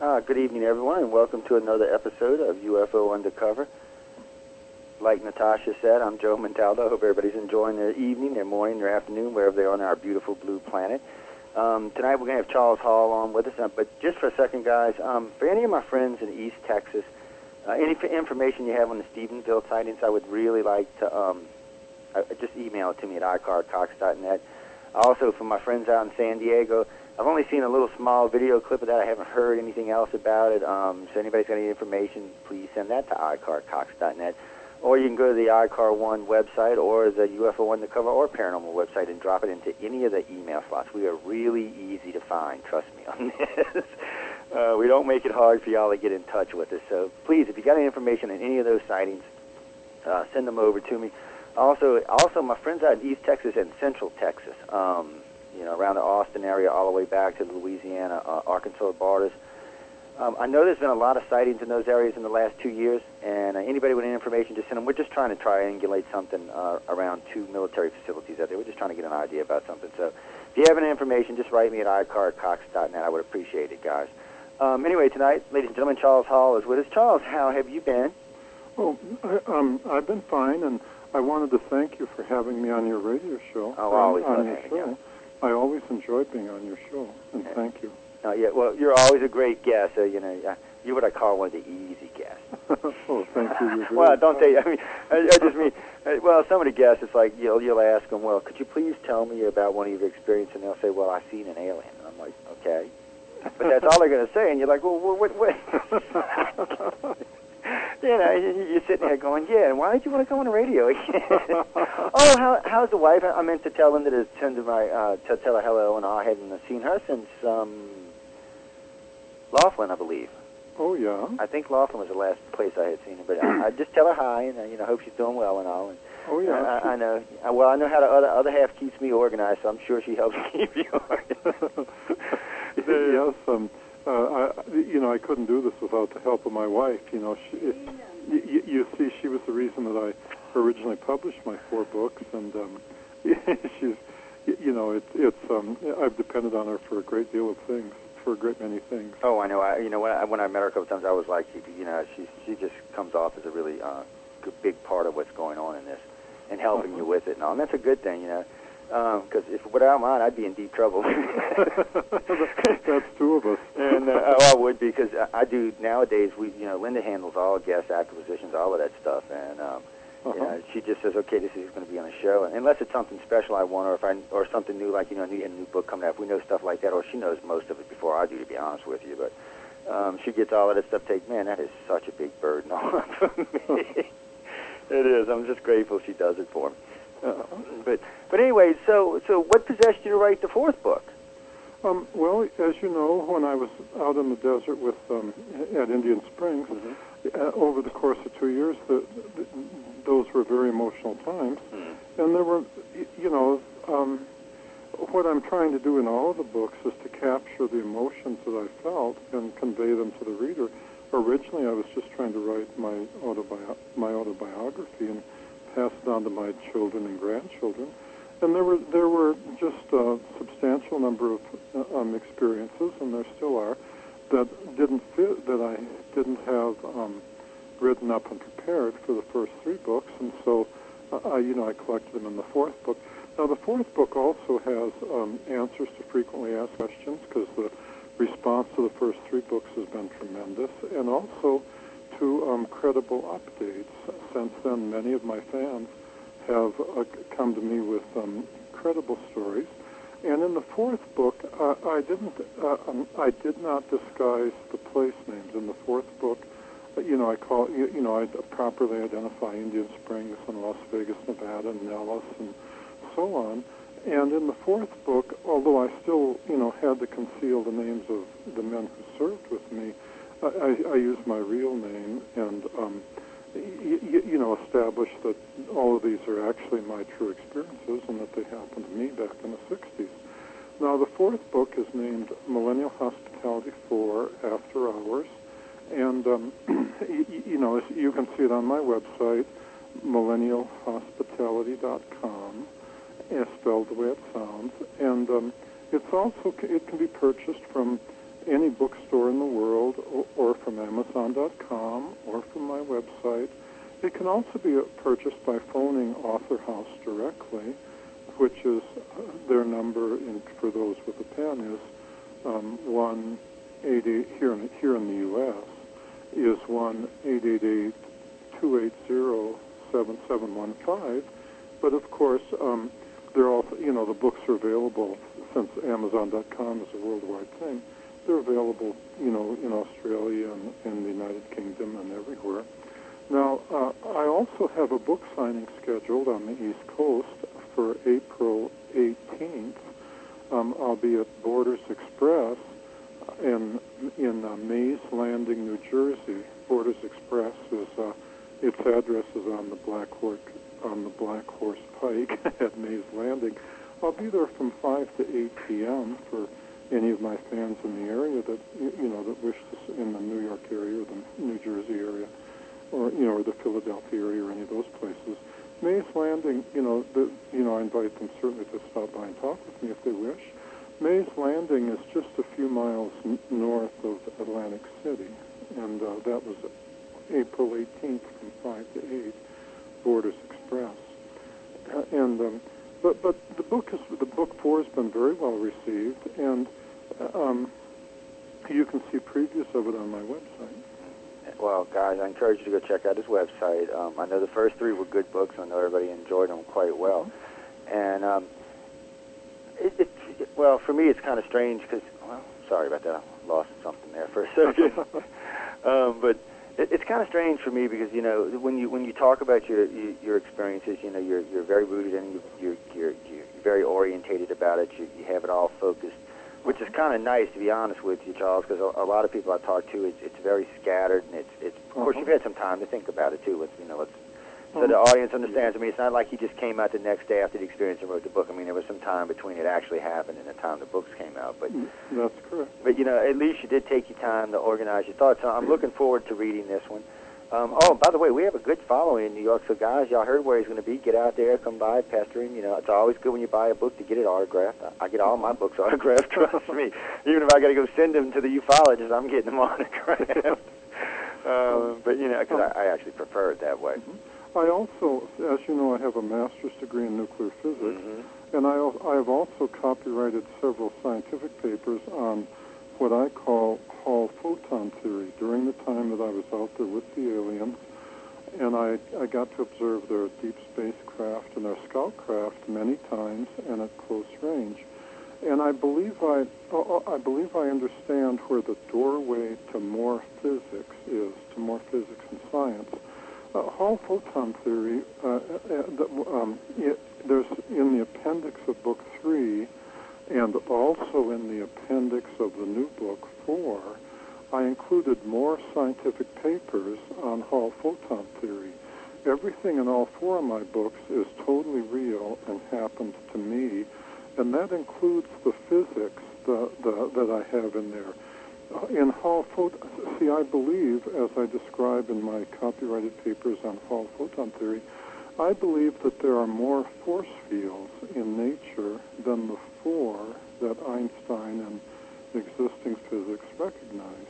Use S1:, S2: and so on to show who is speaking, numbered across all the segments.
S1: Uh, good evening, everyone, and welcome to another episode of UFO Undercover. Like Natasha said, I'm Joe Montaldo. I hope everybody's enjoying their evening, their morning, their afternoon, wherever they are on our beautiful blue planet. Um, tonight we're going to have Charles Hall on with us, uh, but just for a second, guys, um, for any of my friends in East Texas, uh, any information you have on the Stephenville sightings, I would really like to um, uh, just email it to me at iCarCox.net. Also, for my friends out in San Diego, I've only seen a little small video clip of that. I haven't heard anything else about it. Um, so anybody's got any information, please send that to iCarCox.net. Or you can go to the iCar One website or the UFO Undercover or Paranormal website and drop it into any of the email slots. We are really easy to find, trust me on this. Uh, we don't make it hard for y'all to get in touch with us. So please, if you got any information on any of those sightings, uh, send them over to me. Also, also my friends out in East Texas and Central Texas, um, you know, around the Austin area, all the way back to the Louisiana, uh, Arkansas borders. Um, I know there's been a lot of sightings in those areas in the last two years, and uh, anybody with any information, just send them. We're just trying to triangulate something uh, around two military facilities out there. We're just trying to get an idea about something. So if you have any information, just write me at iCarCox.net. I would appreciate it, guys. Um, anyway, tonight, ladies and gentlemen, Charles Hall is with us. Charles, how have you been?
S2: Well, I, um, I've been fine, and I wanted to thank you for having me on your radio show.
S1: Oh, I always
S2: on,
S1: love
S2: your
S1: having
S2: show.
S1: you.
S2: I always enjoy being on your show, and
S1: Yeah.
S2: thank you.
S1: Uh, yeah, well, you're always a great guest. So, you know, uh, you're what I call one of the easy guests.
S2: oh, thank you.
S1: Well, don't take. I mean, I, I just mean. uh, Well, some of the guests, it's like you'll you'll ask them, well, could you please tell me about one of your experiences? And they'll say, well, I seen an alien. And I'm like, okay, but that's all they're going to say, and you're like, well, what, what? you know, you- you're sitting there going, yeah. And why did you want to go on the radio? oh, how how's the wife? I meant to tell them that it's send her my uh, to tell her hello, and I hadn't seen her since um, Laughlin, I believe.
S2: oh, yeah.
S1: I think Laughlin was the last place I had seen her, but I, I just tell her hi and uh, you know hope she's doing well and all. And
S2: Oh, yeah.
S1: I, I know. uh, Well, I know how the other other half keeps me organized, so I'm sure she helps keep you organized.
S2: yes. Um, uh, I, you know, I couldn't do this without the help of my wife. You know, she, it, you, you see, she was the reason that I originally published my four books, and um, she's, you know, it's it's. Um, I've depended on her for a great deal of things, for a great many things.
S1: Oh, I know. I, you know, when I, when I met her a couple times, I was like, you know, she she just comes off as a really uh, big part of what's going on in this, and helping you with it and all. And that's a good thing, you know, because if without mine, I'd be in deep trouble.
S2: That's two of us.
S1: and uh, oh, I would be because I, I do nowadays. We, you know, Linda handles all guest acquisitions, all of that stuff, and um, you
S2: Uh-huh.
S1: know, she just says, okay, this is going to be on a show, and unless it's something special I want, or if I or something new, like you know, a new, a new book coming out, if we know stuff like that, or she knows most of it before I do, to be honest with you, but. Um, she gets all of that stuff. Take man, that is such a big burden on me. it is. I'm just grateful she does it for me. Uh, but but anyway, so so what possessed you to write the fourth book?
S2: Um, well, as you know, when I was out in the desert with um, at Indian Springs, uh, over the course of two years, the, the, those were very emotional times,
S1: Hmm.
S2: and there were, you know, um, what I'm trying to do in all of the books is to capture the emotions that I felt and convey them to the reader. Originally, I was just trying to write my autobi- my autobiography and pass it on to my children and grandchildren. And there were there were just a substantial number of uh, um, experiences, and there still are, that didn't fit that I didn't have um, written up and prepared for the first three books, and so uh, I you know I collected them in the fourth book. Now the fourth book also has um, answers to frequently asked questions because the response to the first three books has been tremendous, and also to um, credible updates. Since then, many of my fans have uh, come to me with um, credible stories. And in the fourth book, uh, I didn't, uh, um, I did not disguise the place names. In the fourth book, uh, you know, I call, you, you know, I properly identify Indian Springs and Las Vegas, Nevada, and Nellis, and so on. And in the fourth book, although I still, you know, had to conceal the names of the men who served with me, I, I, used my real name and, um, y- y- you know, establish that all of these are actually my true experiences and that they happened to me back in the 60s. Now, the fourth book is named Millennial Hospitality 4 After Hours. And, um, you, you know, you can see it on my website, millennialhospitality.com, uh, spelled the way it sounds. And um, it's also, it can be purchased from any bookstore in the world or, or from Amazon.com or from my website. It can also be purchased by phoning Author House directly, which is uh, their number in, for those with a pen is um, one eight eight here in here in the U.S. is one eight eight eight two eight zero seven seven one five. But of course, um, they're all you know the books are available since Amazon.com is a worldwide thing. They're available you know in Australia and in the United Kingdom and everywhere. Now, uh, I also have a book signing scheduled on the East Coast for April 18th. Um, I'll be at Borders Express in in uh, Mays Landing, New Jersey. Borders Express is uh, its address is on the Black Horse on the Black Horse Pike at Mays Landing. I'll be there from 5 to 8 p.m. for any of my fans in the area that you know that wish to in the New York area or the New Jersey area or you know, or the Philadelphia area, or any of those places. Mays Landing, you know, the, you know, I invite them certainly to stop by and talk with me if they wish. Mays Landing is just a few miles n- north of Atlantic City, and uh, that was April 18th from 5 to 8, Borders Express. Uh, and um, but but the book is the book four has been very well received, and um, you can see previews of it on my website.
S1: Well, guys, I encourage you to go check out his website. Um, I know the first three were good books. I know everybody enjoyed them quite well. And um, it, it, well, for me, it's kind of strange because, well, sorry about that. I lost something there for a second. um, but it, it's kind of strange for me because you know when you when you talk about your your experiences, you know you're you're very rooted and you, you're you're you're very orientated about it. You, you have it all focused which is kind of nice to be honest with you, Charles, because a, a lot of people I talk to, it's, it's very scattered, and it's it's. Of course,
S2: Uh-huh.
S1: you've had some time to think about it too. Let's you know, let's so
S2: Uh-huh.
S1: the audience understands. I mean, it's not like he just came out the next day after the experience and wrote the book. I mean, there was some time between it actually happened and the time the books came out. But
S2: That's correct.
S1: but you know, at least you did take your time to organize your thoughts. So I'm looking forward to reading this one. Um, oh, by the way, we have a good following in New York. So guys, y'all heard where he's going to be. Get out there, come by, pester him. You know, it's always good when you buy a book to get it autographed. I, I get all my books autographed. Trust me. Even if I got to go send them to the ufologist, I'm getting them autographed. um, but you know, because I, I actually prefer it that way.
S2: I also, as you know, I have a master's degree in nuclear physics,
S1: Mhm.
S2: and I, I have also copyrighted several scientific papers on what I call Hall photon theory during the time that I was out there with the aliens. And I, I got to observe their deep spacecraft and their scout craft many times and at close range. And I believe I, oh, oh, I believe I understand where the doorway to more physics is, to more physics and science. Uh, Hall photon theory, uh, uh, the, um, it, there's in the appendix of book three, and also in the appendix of the new book four, I included more scientific papers on Hall photon theory. Everything in all four of my books is totally real and happened to me, and that includes the physics the, the, that I have in there. Uh, in Hall photon, see, I believe, as I describe in my copyrighted papers on Hall photon theory, I believe that there are more force fields in nature than the four that Einstein and existing physics recognize.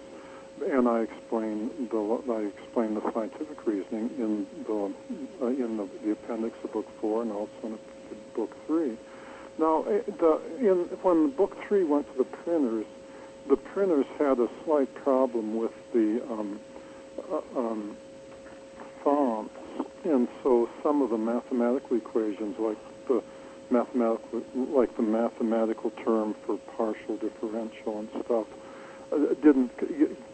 S2: And I explain the I explain the scientific reasoning in the uh, in the, the appendix of book four and also in book three. Now, eh, the in when book three went to the printers, the printers had a slight problem with the um, uh, um, fonts, and so some of the mathematical equations, like the mathematical, like the mathematical term for partial differential and stuff, uh, didn't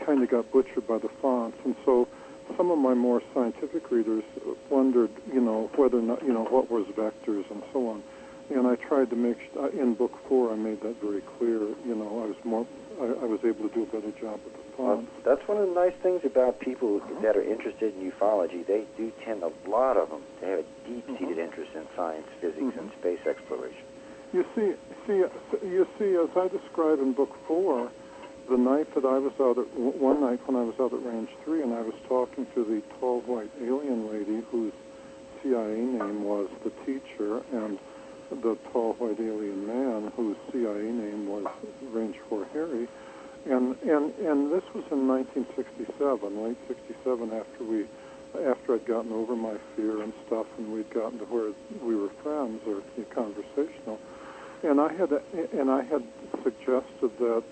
S2: kind of got butchered by the fonts, and so some of my more scientific readers wondered, you know, whether or not, you know, what was vectors and so on. And I tried to make uh, in book four, I made that very clear. You know, I was more, I, I was able to do a better job with the
S1: Well, that's one of the nice things about people uh-huh. that are interested in ufology. They do tend, a lot of them, to have a deep-seated uh-huh. interest in science, physics, mm-hmm. and space exploration.
S2: You see, see, you see, as I describe in book four, the night that I was out at one night when I was out at Range Three, and I was talking to the tall white alien lady whose CIA name was the teacher, and the tall white alien man whose CIA name was Range Four Harry. and and and this was in 1967, late '67, after we, after I'd gotten over my fear and stuff, and we'd gotten to where we were friends or conversational, and I had and I had suggested that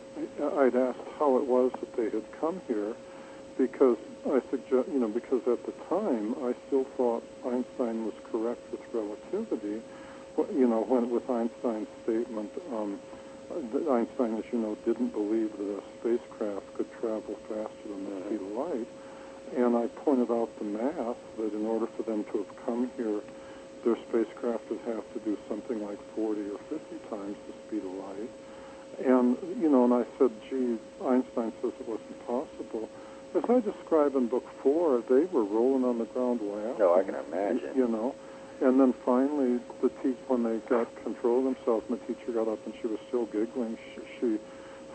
S2: I'd asked how it was that they had come here, because I suggest you know because at the time I still thought Einstein was correct with relativity, you know when with Einstein's statement. Um, Einstein, as you know, didn't believe that a spacecraft could travel faster than the speed of light. And I pointed out the math that in order for them to have come here, their spacecraft would have to do something like 40 or 50 times the speed of light. And, you know, and I said, gee, Einstein says it wasn't possible. As I describe in book four, they were rolling on the ground laughing.
S1: No, I can imagine.
S2: You know, and then finally, the te- when they got control of themselves, my teacher got up and she was still giggling. She, she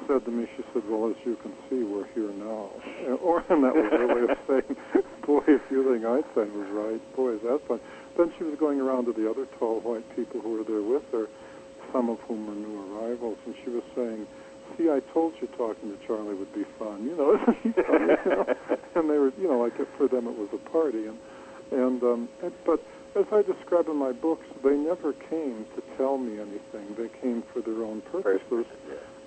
S2: said to me, she said, "Well, as you can see, we're here now." And, Or and that was her way of saying, "Boy, if you think Einstein was right, boy, is that fun." Then she was going around to the other tall white people who were there with her, some of whom were new arrivals, and she was saying, "See, I told you talking to Charlie would be fun." You know, you know? and they were, you know, like for them it was a party, and and um, and, but as I describe in my books, they never came to tell me anything. They came for their own purposes.
S1: Purpose.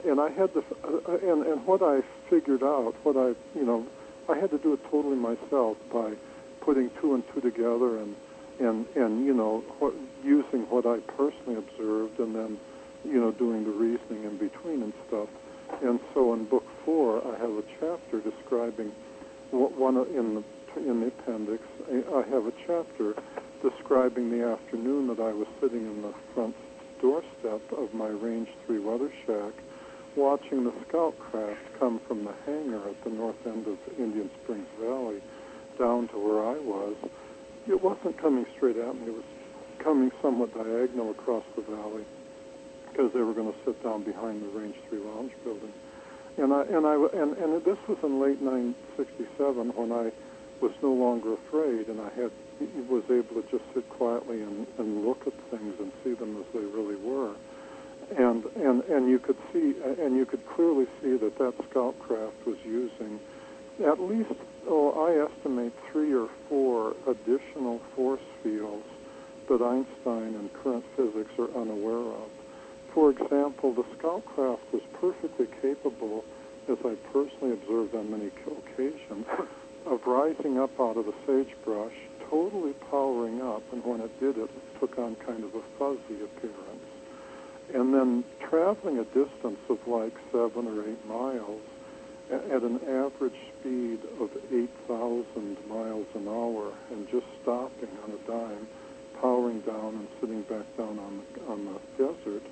S2: And I had to, uh, and and what I figured out, what I, you know, I had to do it totally myself by putting two and two together and and and you know what, using what I personally observed and then you know doing the reasoning in between and stuff. And so in book four, I have a chapter describing what one in the in the appendix. I have a chapter describing the afternoon that I was sitting in the front doorstep of my Range 3 weather shack watching the scout craft come from the hangar at the north end of Indian Springs Valley down to where I was. It wasn't coming straight at me. It was coming somewhat diagonal across the valley because they were going to sit down behind the Range 3 lounge building. And I and I and and this was in late 1967 when I was no longer afraid and I had was able to just sit quietly and, and look at things and see them as they really were. And, and, and you could see, and you could clearly see that that scout craft was using at least, oh, I estimate three or four additional force fields that Einstein and current physics are unaware of. For example, the scout craft was perfectly capable, as I personally observed on many occasions, of rising up out of the sagebrush totally powering up, and when it did it, took on kind of a fuzzy appearance. And then traveling a distance of like seven or eight miles at an average speed of 8,000 miles an hour and just stopping on a dime, powering down and sitting back down on the, on the desert.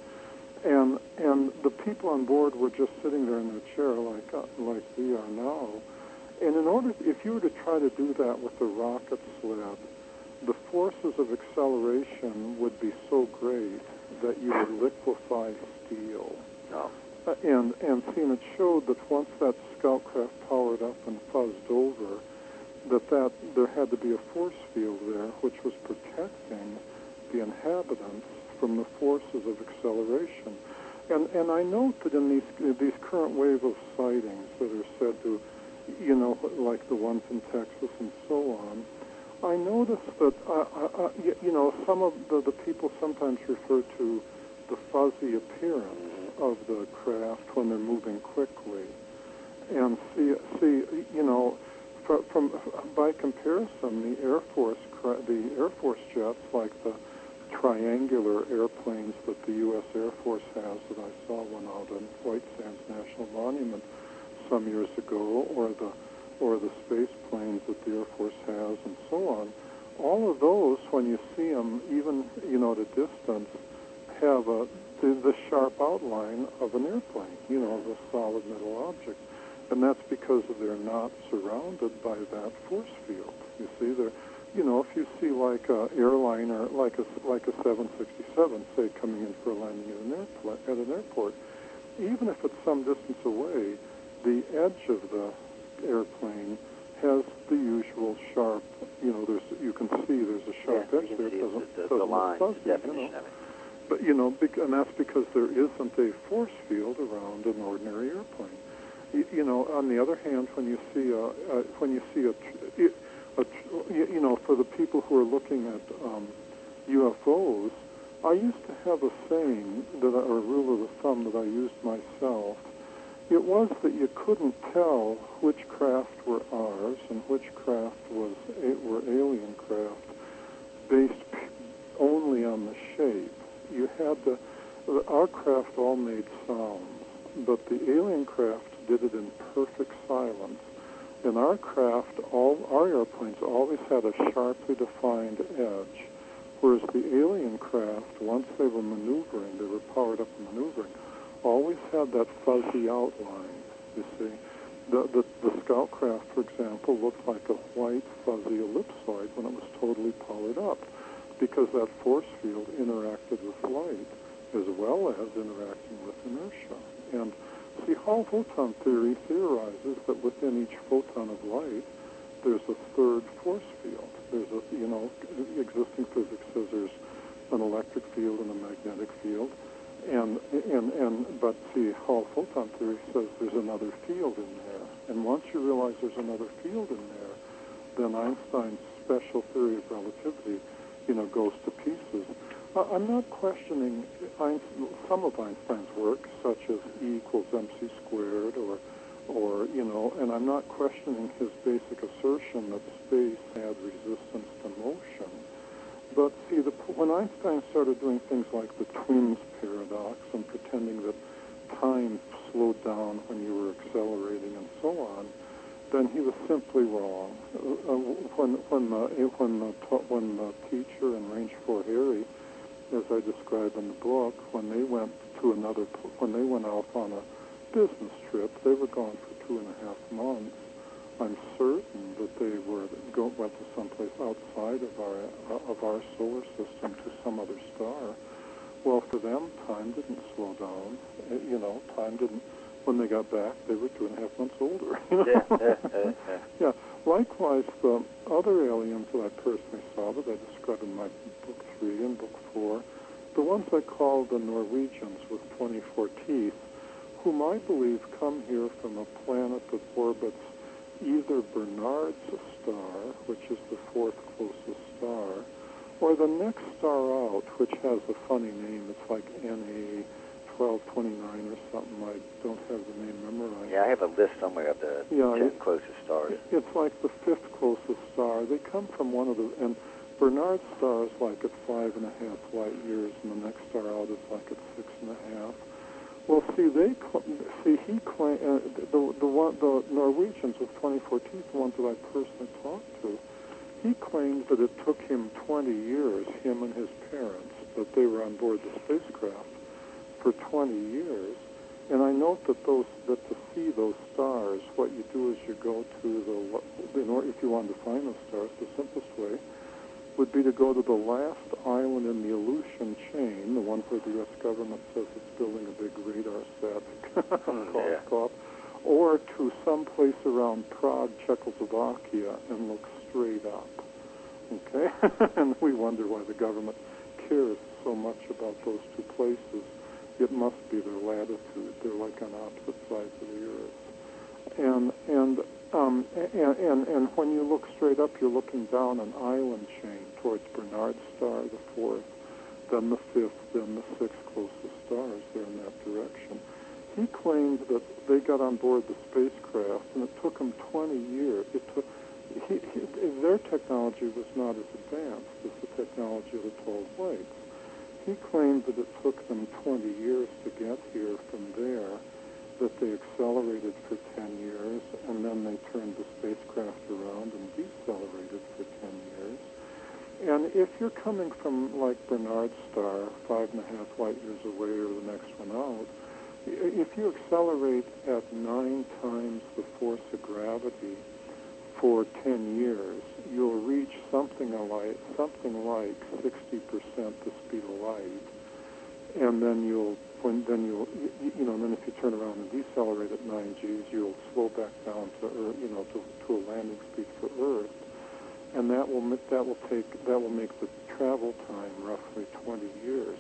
S2: And, and the people on board were just sitting there in their chair like, uh, like we are now and in order, if you were to try to do that with a rocket sled, the forces of acceleration would be so great that you would liquefy steel.
S1: Oh.
S2: Uh, and and see, it showed that once that scout craft powered up and fuzzed over, that that there had to be a force field there which was protecting the inhabitants from the forces of acceleration. And and I note that in these these current wave of sightings that are said to you know, like the ones in Texas and so on, I noticed that, uh, uh, uh you know, some of the, the people sometimes refer to the fuzzy appearance of the craft when they're moving quickly. And see, see, you know, from, from by comparison, the Air Force, the Air Force jets, like the triangular airplanes that the U.S. Air Force has, that I saw one out in White Sands National Monument, some years ago, or the or the space planes that the Air Force has, and so on. All of those, when you see them, even you know at a distance, have a the, the sharp outline of an airplane, you know, a solid metal object, and that's because they're not surrounded by that force field. You see, they're you know, if you see like a airliner, like a like a 767, say coming in for a landing at an airport, at an airport, even if it's some distance away, the edge of the airplane has the usual sharp, you know, there's you can see there's a sharp
S1: yeah,
S2: edge there.
S1: It doesn't,
S2: the,
S1: the, the line,
S2: fuzzy,
S1: the definition
S2: you know?
S1: of it.
S2: But you know, and that's because there isn't a force field around an ordinary airplane. you, you know, on the other hand, when you see a, a when you see a, a, you know, for the people who are looking at um, UFOs, I used to have a saying that, or a rule of the thumb that I used myself. It was that you couldn't tell which craft were ours and which craft was were alien craft based only on the shape. You had to. Our craft all made sounds, but the alien craft did it in perfect silence. In our craft, all our airplanes always had a sharply defined edge, whereas the alien craft, once they were maneuvering, they were powered up and maneuvering, always had that fuzzy outline. You see, the the, the scout craft, for example, looked like a white fuzzy ellipsoid when it was totally powered up, because that force field interacted with light as well as interacting with inertia. And see, Hall photon theory theorizes that within each photon of light, there's a third force field. There's a, you know, existing physics says there's an electric field and a magnetic field. And, and, and, but see, Hall photon theory says there's another field in there. And once you realize there's another field in there, then Einstein's special theory of relativity, you know, goes to pieces. I'm not questioning some of Einstein's work, such as E equals mc squared, or, or you know, and I'm not questioning his basic assertion that space had resistance to motion. See, the, when Einstein started doing things like the twins paradox and pretending that time slowed down when you were accelerating and so on, then he was simply wrong. Uh, uh when when the when uh, the when the teacher in Range Four Harry as I describe in the book, when they went to another, when they went off on a business trip, they were gone for two and a half months. I'm certain that they were go, went to someplace outside of our of our solar system to some other star. Well, for them, time didn't slow down. Uh, you know, time didn't. When they got back, they were two and a half months older.
S1: Yeah, yeah.
S2: Likewise, the other aliens that I personally saw that I describe in my book three and book four, the ones I call the Norwegians with 24 teeth, whom I believe come here from a planet that orbits either Barnard's star, which is the fourth closest star, or the next star out, which has a funny name. It's like NA 1229 or something. I don't have the name memorized.
S1: Yeah, I have a list somewhere of the
S2: Yeah,
S1: ten
S2: it-
S1: closest stars.
S2: It's like the fifth closest star. They come from one of the and Barnard's star is like at five and a half light years, and the next star out is like at six and a half. Well, see, they see he claim uh, the the one the Norwegians with 24 teeth, the ones that I personally talked to. He claims that it took him 20 years, him and his parents, that they were on board the spacecraft for 20 years. And I note that those that to see those stars, what you do is you go to the in order, if you want to find those stars, the simplest way would be to go to the last island in the Aleutian chain, the one where the U.S. government says it's building a big radar set, cough,
S1: yeah.
S2: cough, or to some place around Prague, Czechoslovakia, and look straight up. Okay, and we wonder why the government cares so much about those two places. It must be their latitude. They're like on opposite sides of the earth. And and um, and, and and when you look straight up, you're looking down an island chain towards Barnard Star, the fourth, then the fifth, then the sixth closest stars. They're in that direction. He claimed that they got on board the spacecraft, and it took them 20 years. It took he, he, their technology was not as advanced as the technology of the tall whites. He claimed that it took them 20 years to get here from there, that they accelerated for 10 years, and then they turned the spacecraft around and decelerated for 10 years. And if you're coming from like Barnard's star, five and a half light years away or the next one out, if you accelerate at nine times the force of gravity for 10 years, you'll reach something like something like 60% the speed of light, and then you'll when then you'll you, know and then if you turn around and decelerate at 9 g's, you'll slow back down to Earth, you know to, to a landing speed for Earth, and that will that will take that will make the travel time roughly 20 years.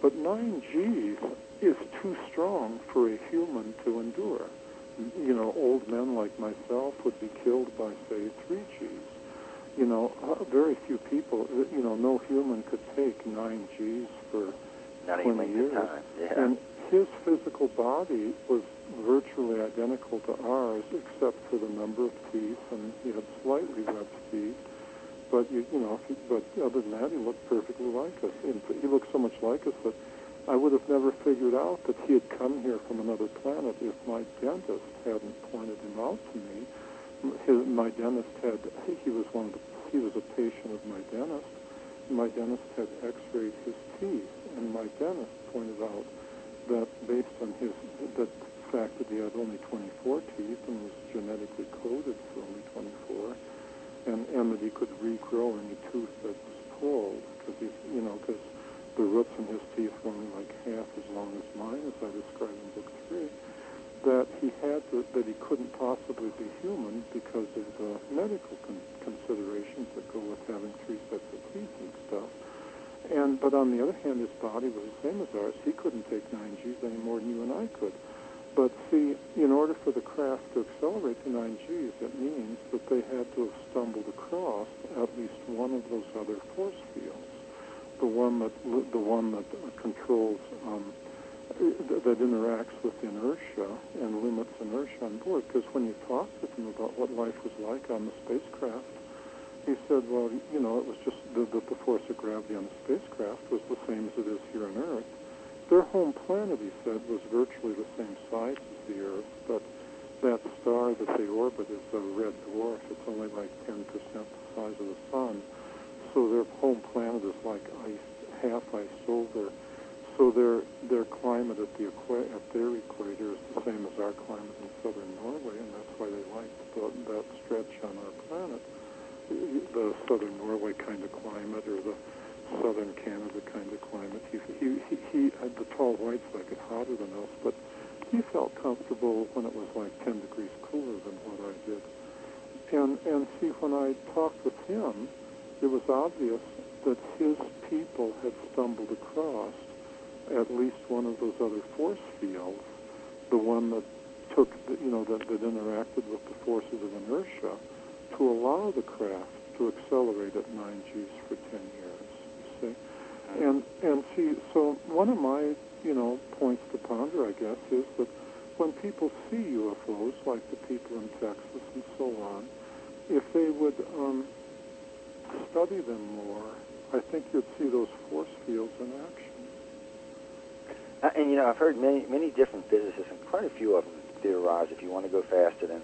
S2: But 9 g's is too strong for a human to endure. you know, old men like myself would be killed by, say, three Gs. You know, uh, very few people, uh, you know, no human could take nine Gs for
S1: Not
S2: 20
S1: even
S2: years.
S1: time. Yeah.
S2: And his physical body was virtually identical to ours, except for the number of teeth, and he had slightly webbed teeth. But you, you know, but other than that, he looked perfectly like us. He looked so much like us that I would have never figured out that he had come here from another planet if my dentist hadn't pointed him out to me. His, my dentist had, he was one of the, he was a patient of my dentist. My dentist had x-rayed his teeth, and my dentist pointed out that based on his, that fact that he had only 24 teeth and was genetically coded for only 24, and, and that he could regrow any tooth that was pulled, because he, you know, because the roots in his teeth were only like half as long as mine, as I describe in book three, that he had to, that he couldn't possibly be human because of the medical con- considerations that go with having three sets of teeth and stuff. And but on the other hand, his body was the same as ours. He couldn't take nine Gs any more than you and I could. But see, in order for the craft to accelerate to nine Gs, it means that they had to have stumbled across at least one of those other force fields the one that the one that controls um, that interacts with inertia and limits inertia on board. Because when you talked with him about what life was like on the spacecraft, he said, "Well, you know, it was just that the, the force of gravity on the spacecraft was the same as it is here on Earth. Their home planet, he said, was virtually the same size as the Earth, but that star that they orbit is a red dwarf. It's only like 10% the size of the sun." so their home planet is like ice, half ice over. So their their climate at the equa- at their equator is the same as our climate in southern Norway, and that's why they like that stretch on our planet, the southern Norway kind of climate or the southern Canada kind of climate. He he he, he uh, the tall whites like it hotter than us, but he felt comfortable when it was like 10 degrees cooler than what I did. And and see when I talked with him it was obvious that his people had stumbled across at least one of those other force fields, the one that took, the, you know, that, that interacted with the forces of inertia, to allow the craft to accelerate at 9 Gs for 10 years. You see, and and see, so one of my, you know, points to ponder, I guess, is that when people see UFOs, like the people in Texas and so on, if they would um, study them more, I think you'd see those force fields in action.
S1: Uh, and you know, I've heard many many different physicists, and quite a few of them theorize if you want to go faster than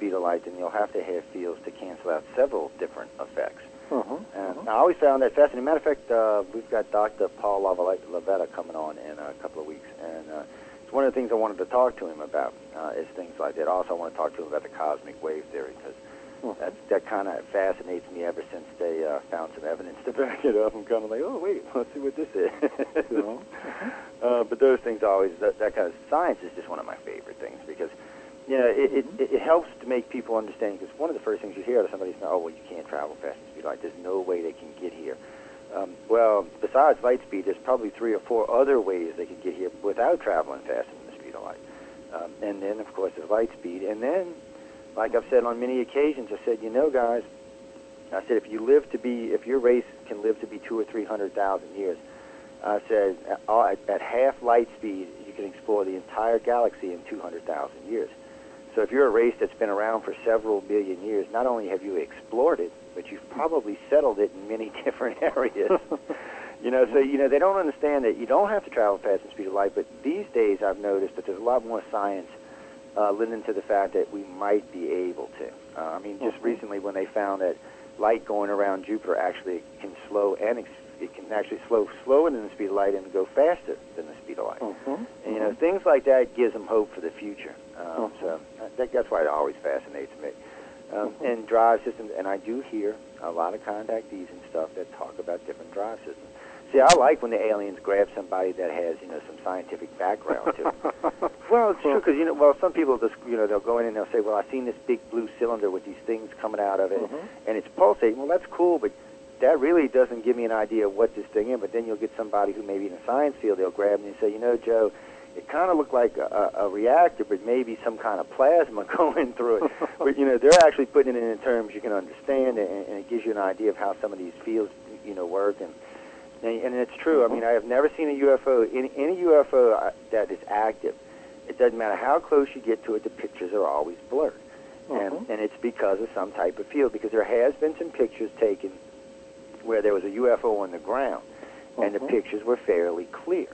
S1: speed of light, then you'll have to have fields to cancel out several different effects.
S2: Uh-huh,
S1: And
S2: uh-huh.
S1: I always found that fascinating. Matter of fact, uh, we've got Dr. Paul LaViolette coming on in a couple of weeks, and uh, it's one of the things I wanted to talk to him about uh, is things like that. Also, I want to talk to him about the cosmic wave theory because
S2: Uh-huh.
S1: that that kind of fascinates me ever since they uh, found some evidence to back it up. I'm kind of like, oh wait, let's see what this is.
S2: You know?
S1: uh, but those things always that, that kind of science is just one of my favorite things because you know it, it, it, it helps to make people understand because one of the first things you hear out of somebody is oh well you can't travel fast as speed of light. There's no way they can get here. Um, well, besides light speed, there's probably three or four other ways they can get here without traveling faster than the speed of light. Um, and then, of course, there's light speed. And then, like I've said on many occasions, I said, you know, guys, I said, if you live to be, if your race can live to be two or three hundred thousand years, I said, at, at half light speed, you can explore the entire galaxy in two hundred thousand years. So if you're a race that's been around for several billion years, not only have you explored it, but you've probably settled it in many different areas. you know, so you know they don't understand that you don't have to travel fast the speed of light. But these days, I've noticed that there's a lot more science uh, lending to the fact that we might be able to. Uh, I mean, just
S2: Mhm.
S1: recently when they found that light going around Jupiter actually can slow and ex- it can actually slow slower than the speed of light and go faster than the speed of light.
S2: Uh-huh.
S1: And you know,
S2: uh-huh.
S1: things like that gives them hope for the future. Um. So I think that's why it always fascinates me. Um,
S2: Uh-huh.
S1: And drive systems, and I do hear a lot of contactees and stuff that talk about different drive systems. See, I like when the aliens grab somebody that has, you know, some scientific background to it. Well, it's true because you know. Well, some people just you know they'll go in and they'll say, "Well, I've seen this big blue cylinder with these things coming out of it,
S2: Mhm.
S1: and it's pulsating." Well, that's cool, but that really doesn't give me an idea of what this thing is. But then you'll get somebody who maybe in the science field they'll grab and say, "You know, Joe, it kind of looked like a, a reactor, but maybe some kind of plasma going through it. but you know, they're actually putting it in terms you can understand, and, and it gives you an idea of how some of these fields, you know, work. And and, and it's true. I mean, I have never seen a UFO, any, any UFO uh, that is active. It doesn't matter how close you get to it; the pictures are always blurred,
S2: Uh-huh.
S1: and and it's because of some type of field. Because there has been some pictures taken where there was a UFO on the ground, and the
S2: Uh-huh.
S1: pictures were fairly clear.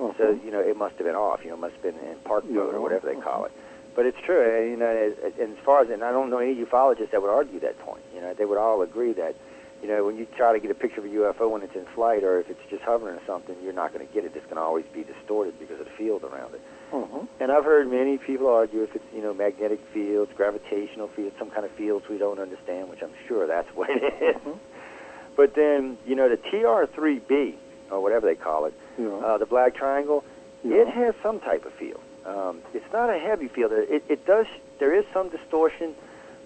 S2: Uh-huh.
S1: So you know, it must have been off. You know, it must have been in park mode or whatever they call it. But it's true. and, You know, as, as far as and I don't know any ufologists that would argue that point. You know, they would all agree that you know when you try to get a picture of a UFO when it's in flight or if it's just hovering or something, you're not going to get it. It's going to always be distorted because of the field around it.
S2: Uh-huh.
S1: And I've heard many people argue if it's you know magnetic fields, gravitational fields, some kind of fields we don't understand, which I'm sure that's what it is.
S2: Uh-huh.
S1: But then you know the TR3B or whatever they call it,
S2: Yeah.
S1: uh, the black triangle,
S2: yeah.
S1: it has some type of field. Um, it's not a heavy field. It, it does. There is some distortion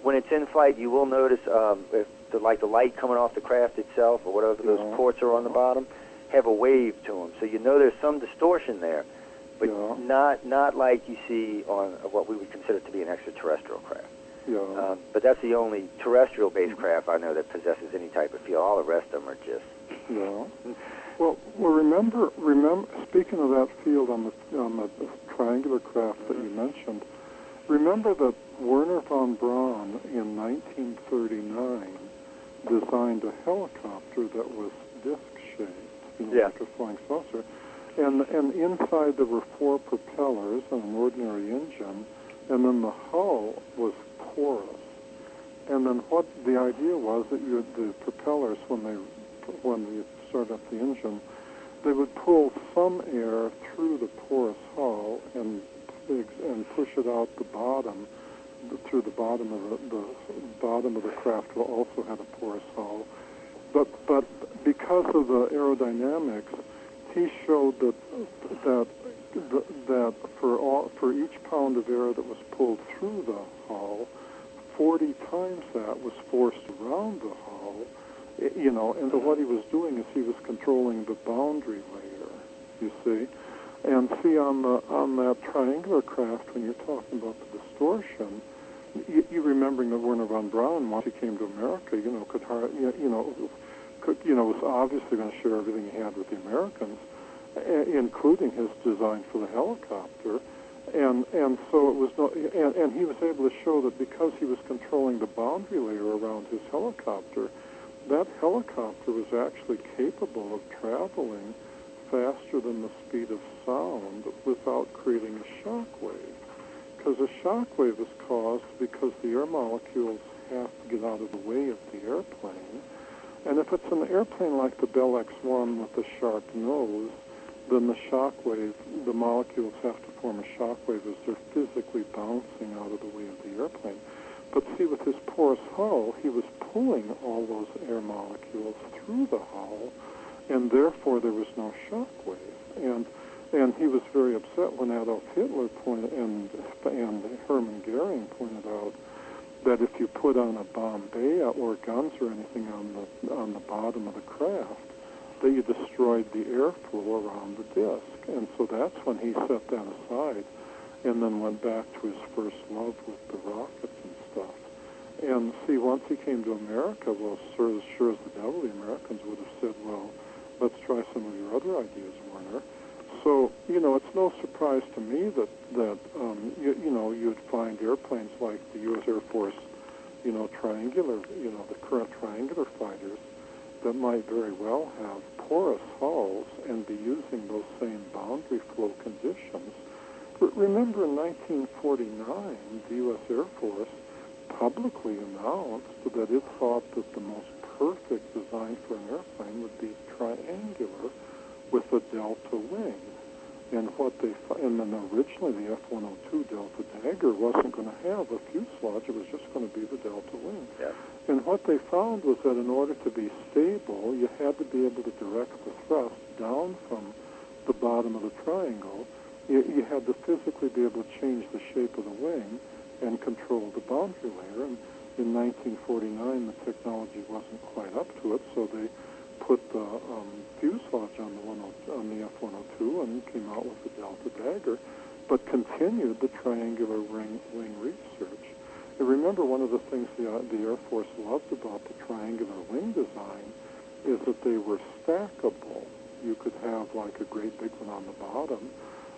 S1: when it's in flight. You will notice um, if the, like the light coming off the craft itself or whatever those ports are on the bottom have a wave to them. So you know there's some distortion there, but
S2: Yeah.
S1: not not like you see on what we would consider to be an extraterrestrial craft.
S2: yeah.
S1: Um, but that's the only terrestrial-based craft I know that possesses any type of field. All the rest of them are just
S2: Yeah. Well, well, remember, remember. Speaking of that field on the on the triangular craft that you mentioned, remember that Wernher von Braun in 1939 designed a helicopter that was disc-shaped, you know,
S1: Yeah.
S2: like a flying saucer, and and inside there were four propellers and an ordinary engine, and then the hull was porous. And then what the idea was that you the propellers when they when you start up the engine, they would pull some air through the porous hull and and push it out the bottom through the bottom of the, the bottom of the craft will also have a porous hull. But but because of the aerodynamics, he showed that that that for all for each pound of air that was pulled through the hull, 40 times that was forced around the hull. You know, and what he was doing is he was controlling the boundary layer. You see, and see on the on that triangular craft when you're talking about the distortion, you, you remembering that Wernher von Braun once he came to America, you know, could you know, could you know was obviously going to share everything he had with the Americans, including his design for the helicopter, and and so it was no, and, and he was able to show that because he was controlling the boundary layer around his helicopter, that helicopter was actually capable of traveling faster than the speed of sound without creating a shock wave. Because a shock wave is caused because the air molecules have to get out of the way of the airplane. And if it's an airplane like the Bell X-1 with the sharp nose, then the shock wave, the molecules have to form a shock wave as they're physically bouncing out of the way of the airplane. But see, with his porous hull, he was pulling all those air molecules through the hull, and therefore there was no shock wave. And and he was very upset when Adolf Hitler pointed and and Hermann Goering pointed out that if you put on a bomb bay or guns or anything on the on the bottom of the craft, that you destroyed the airflow around the disc. And so that's when he set that aside and then went back to his first love with the rockets. And see, once he came to America, well, sure, as sure as the devil, the Americans would have said, well, let's try some of your other ideas, Wernher. So, you know, it's no surprise to me that, that um, you, you know, you'd find airplanes like the U.S. Air Force, you know, triangular, you know, the current triangular fighters that might very well have porous hulls and be using those same boundary flow conditions. But remember in 1949, the U.S. Air Force publicly announced that it thought that the most perfect design for an airplane would be triangular with a delta wing. And what they and then originally the F-102 Delta Dagger wasn't going to have a fuselage; it was just going to be the delta wing.
S1: Yeah.
S2: And what they found was that in order to be stable, you had to be able to direct the thrust down from the bottom of the triangle. You, you had to physically be able to change the shape of the wing and control the boundary layer. And in 1949, the technology wasn't quite up to it, so they put the um, fuselage on the, 10, on the F-102 and came out with the Delta Dagger, but continued the triangular ring wing research. And remember, one of the things the, uh, the Air Force loved about the triangular wing design is that they were stackable. You could have like a great big one on the bottom,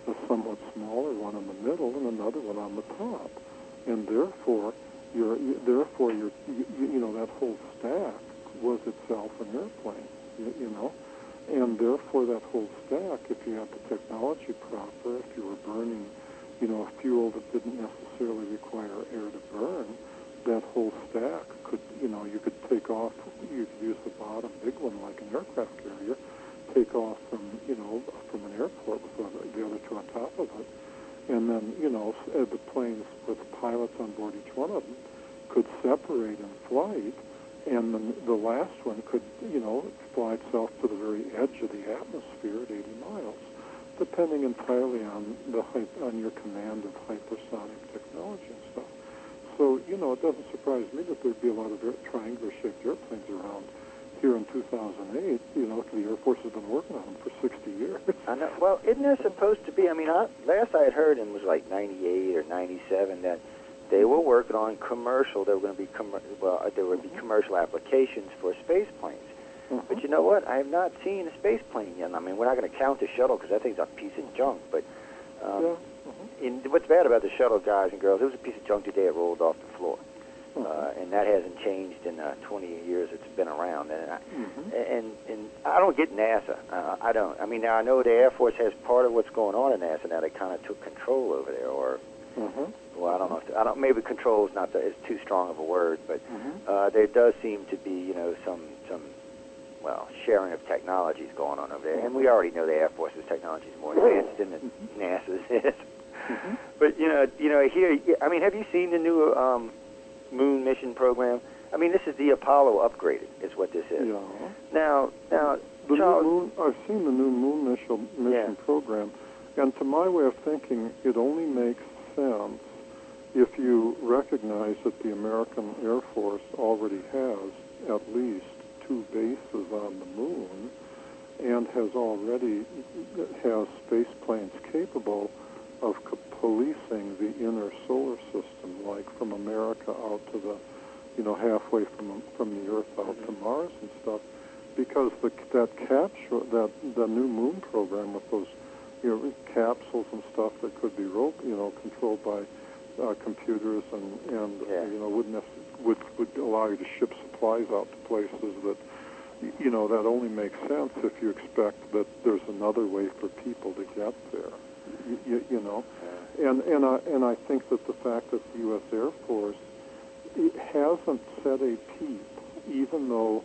S2: a somewhat smaller one in the middle, and another one on the top. And therefore, your therefore your you, you know that whole stack was itself an airplane. You, you know, and therefore that whole stack, if you had the technology proper, if you were burning, you know, a fuel that didn't necessarily require air to burn, that whole stack could, you know, you could take off, you could use the bottom big one like an aircraft carrier, take off from, you know, from an airport with the other two on top of it. And then, you know, uh, the planes with pilots on board each one of them could separate in flight, and the, the last one could, you know, fly itself to the very edge of the atmosphere at 80 miles, depending entirely on the on your command of hypersonic technology and stuff. So, you know, it doesn't surprise me that there'd be a lot of triangular-shaped airplanes around here in 2008. You know, the Air Force has been working on them for 60 years.
S1: I know. Well, isn't there supposed to be? I mean, I, last I had heard, and was like 98 or 97, that they were working on commercial. There were going to be com- well, there would be mm-hmm. commercial applications for space planes. Mm-hmm. But you know what? I have not seen a space plane yet. I mean, we're not going to count the shuttle because that thing's a piece of junk. But um, yeah in, what's bad about the shuttle, guys and girls, it was a piece of junk today. It rolled off the floor, mm-hmm. Uh, and that hasn't changed in uh, 20 years it's been around. And I, mm-hmm. and and I don't get NASA. Uh, I don't. I mean, now I know the Air Force has part of what's going on in NASA now. They kind of took control over there, or mm-hmm. well, I don't know. If, I don't. Maybe control is not the, is too strong of a word, but mm-hmm. uh, there does seem to be, you know, some some well, sharing of technologies going on over there. And we already know the Air Force's technology is more advanced than mm-hmm. NASA's is. Mm-hmm. But you know, you know, here, I mean, have you seen the new um, moon mission program? I mean, this is the Apollo upgraded, is what this is.
S2: Yeah.
S1: Now, now,
S2: the
S1: Charles,
S2: moon, I've seen the new moon mission, mission yeah. program, and to my way of thinking, it only makes sense if you recognize that the American Air Force already has at least two bases on the moon and has already has space planes capable of policing the inner solar system, like from America out to the, you know, halfway from from the Earth out to Mars and stuff, because the that capsule, that the new Moon program with those, you know, capsules and stuff that could be, ro- you know, controlled by uh, computers and and
S1: yeah.
S2: you know would would would allow you to ship supplies out to places that you know that only makes sense if you expect that there's another way for people to get there you, you know and and I and I think that the fact that the U.S. Air Force hasn't set a peep, even though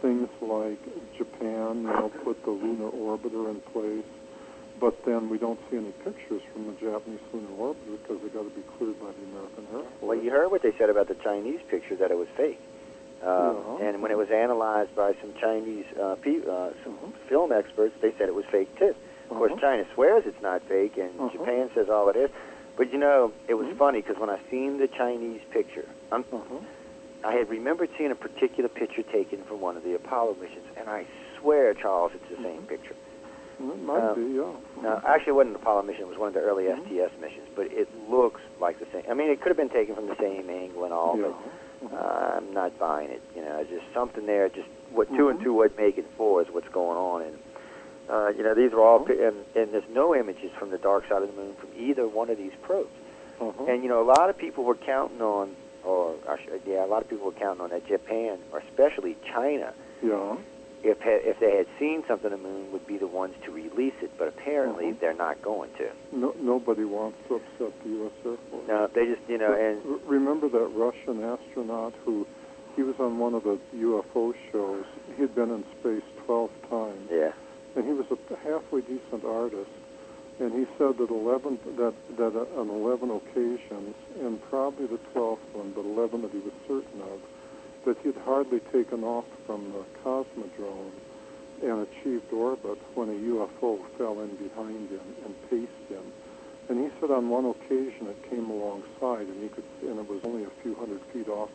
S2: things like Japan, you know, put the lunar orbiter in place, but then we don't see any pictures from the Japanese lunar orbiter because they got to be cleared by the American Air Force.
S1: Well, you heard what they said about the Chinese picture that it was fake. Uh, yeah. And when it was analyzed by some Chinese uh, pe- uh, some mm-hmm. film experts, they said it was fake too. Of course, uh-huh. China swears it's not fake, and uh-huh. Japan says all it is. But you know, it was mm-hmm. funny because when I seen the Chinese picture, uh-huh. I had remembered seeing a particular picture taken from one of the Apollo missions, and I swear, Charles, it's the same mm-hmm. picture.
S2: It might um, be, yeah.
S1: Now, actually, it wasn't an Apollo mission; it was one of the early mm-hmm. STS missions. But it looks like the same. I mean, it could have been taken from the same angle and all,
S2: yeah.
S1: but uh, I'm not buying it. You know, just something there. Just what two and two would make it four is what's going on, and uh, you know, these are all, and, and there's no images from the dark side of the moon from either one of these probes.
S2: Uh-huh.
S1: And you know, a lot of people were counting on, or yeah, a lot of people were counting on that Japan, or especially China,
S2: yeah.
S1: if if they had seen something on the moon, would be the ones to release it. But apparently, uh-huh. they're not going to.
S2: No, nobody wants to upset the U.S. Air Force.
S1: No, they just, you know,
S2: but
S1: and
S2: remember that Russian astronaut who he was on one of the UFO shows. He had been in space 12 times.
S1: Yeah
S2: and he was a halfway decent artist. And he said that 11 that that on 11 occasions, and probably the 12th one, but 11 that he was certain of, that he had hardly taken off from the Cosmodrome and achieved orbit when a UFO fell in behind him and paced him. And he said on one occasion it came alongside, and he could, and it was only a few hundred feet off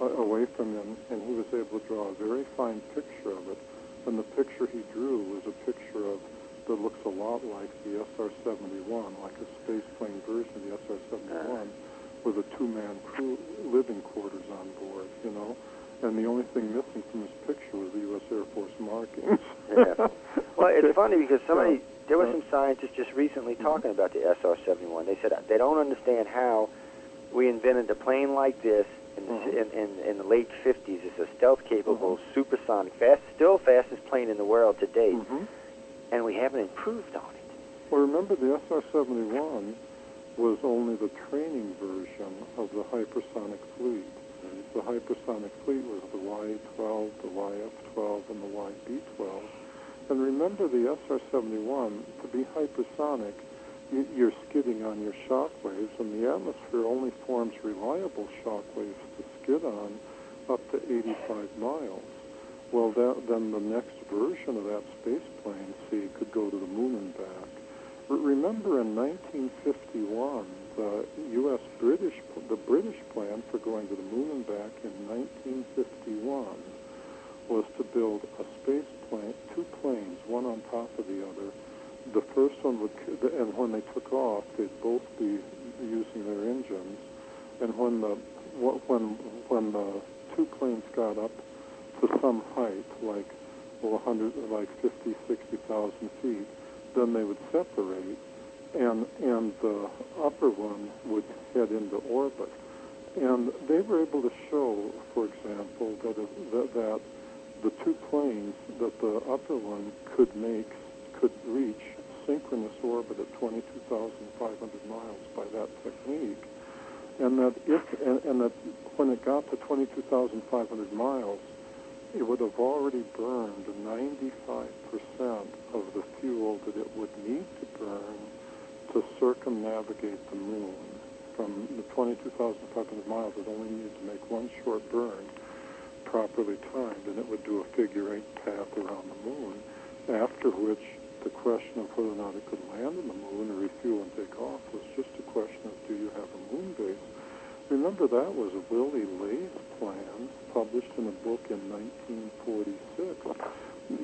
S2: uh, away from him, and he was able to draw a very fine picture of it and the picture he drew was a picture of that looks a lot like the SR-71, like a space plane version of the SR-71, with a two-man crew living quarters on board, you know. And the only thing missing from this picture was the U.S. Air Force markings.
S1: yeah. Well, it's funny because somebody, there were some scientists just recently mm-hmm. talking about the SR-71. They said they don't understand how we invented a plane like this in,
S2: Mhm.
S1: in, in, in the late 50s. It's a stealth-capable, supersonic, fast, still fastest plane in the world to date,
S2: hmm
S1: and we haven't improved on it.
S2: Well, remember the SR-71 was only the training version of the hypersonic fleet. The hypersonic fleet was the Y-12, the YF-12, and the YB-12. And remember the SR-71, to be hypersonic, you're skidding on your shock waves, and the atmosphere only forms reliable shock waves skid on up to 85 miles. Well, that, then the next version of that space plane, see, could go to the moon and back. But remember, in 1951, the U.S. British, the British plan for going to the moon and back in 1951 was to build a space plane, two planes, one on top of the other. The first one would, and when they took off, they'd both be using their engines. And when the when when the two planes got up to some height, like well, 100, like 50, 60,000 feet, then they would separate, and and the upper one would head into orbit. And they were able to show, for example, that that, that the two planes, that the upper one could make, could reach synchronous orbit at 22,500 miles by that technique, and that if and, and that when it got to 22,500 miles, it would have already burned 95% of the fuel that it would need to burn to circumnavigate the moon. From the 22,500 miles, it only needed to make one short burn, properly timed, and it would do a figure eight path around the moon. After which, the question of whether or not it could land on the moon or refuel and take off was just a question of do you have a moon base? Remember, that was a Willy Ley's plan, published in a book in 1946.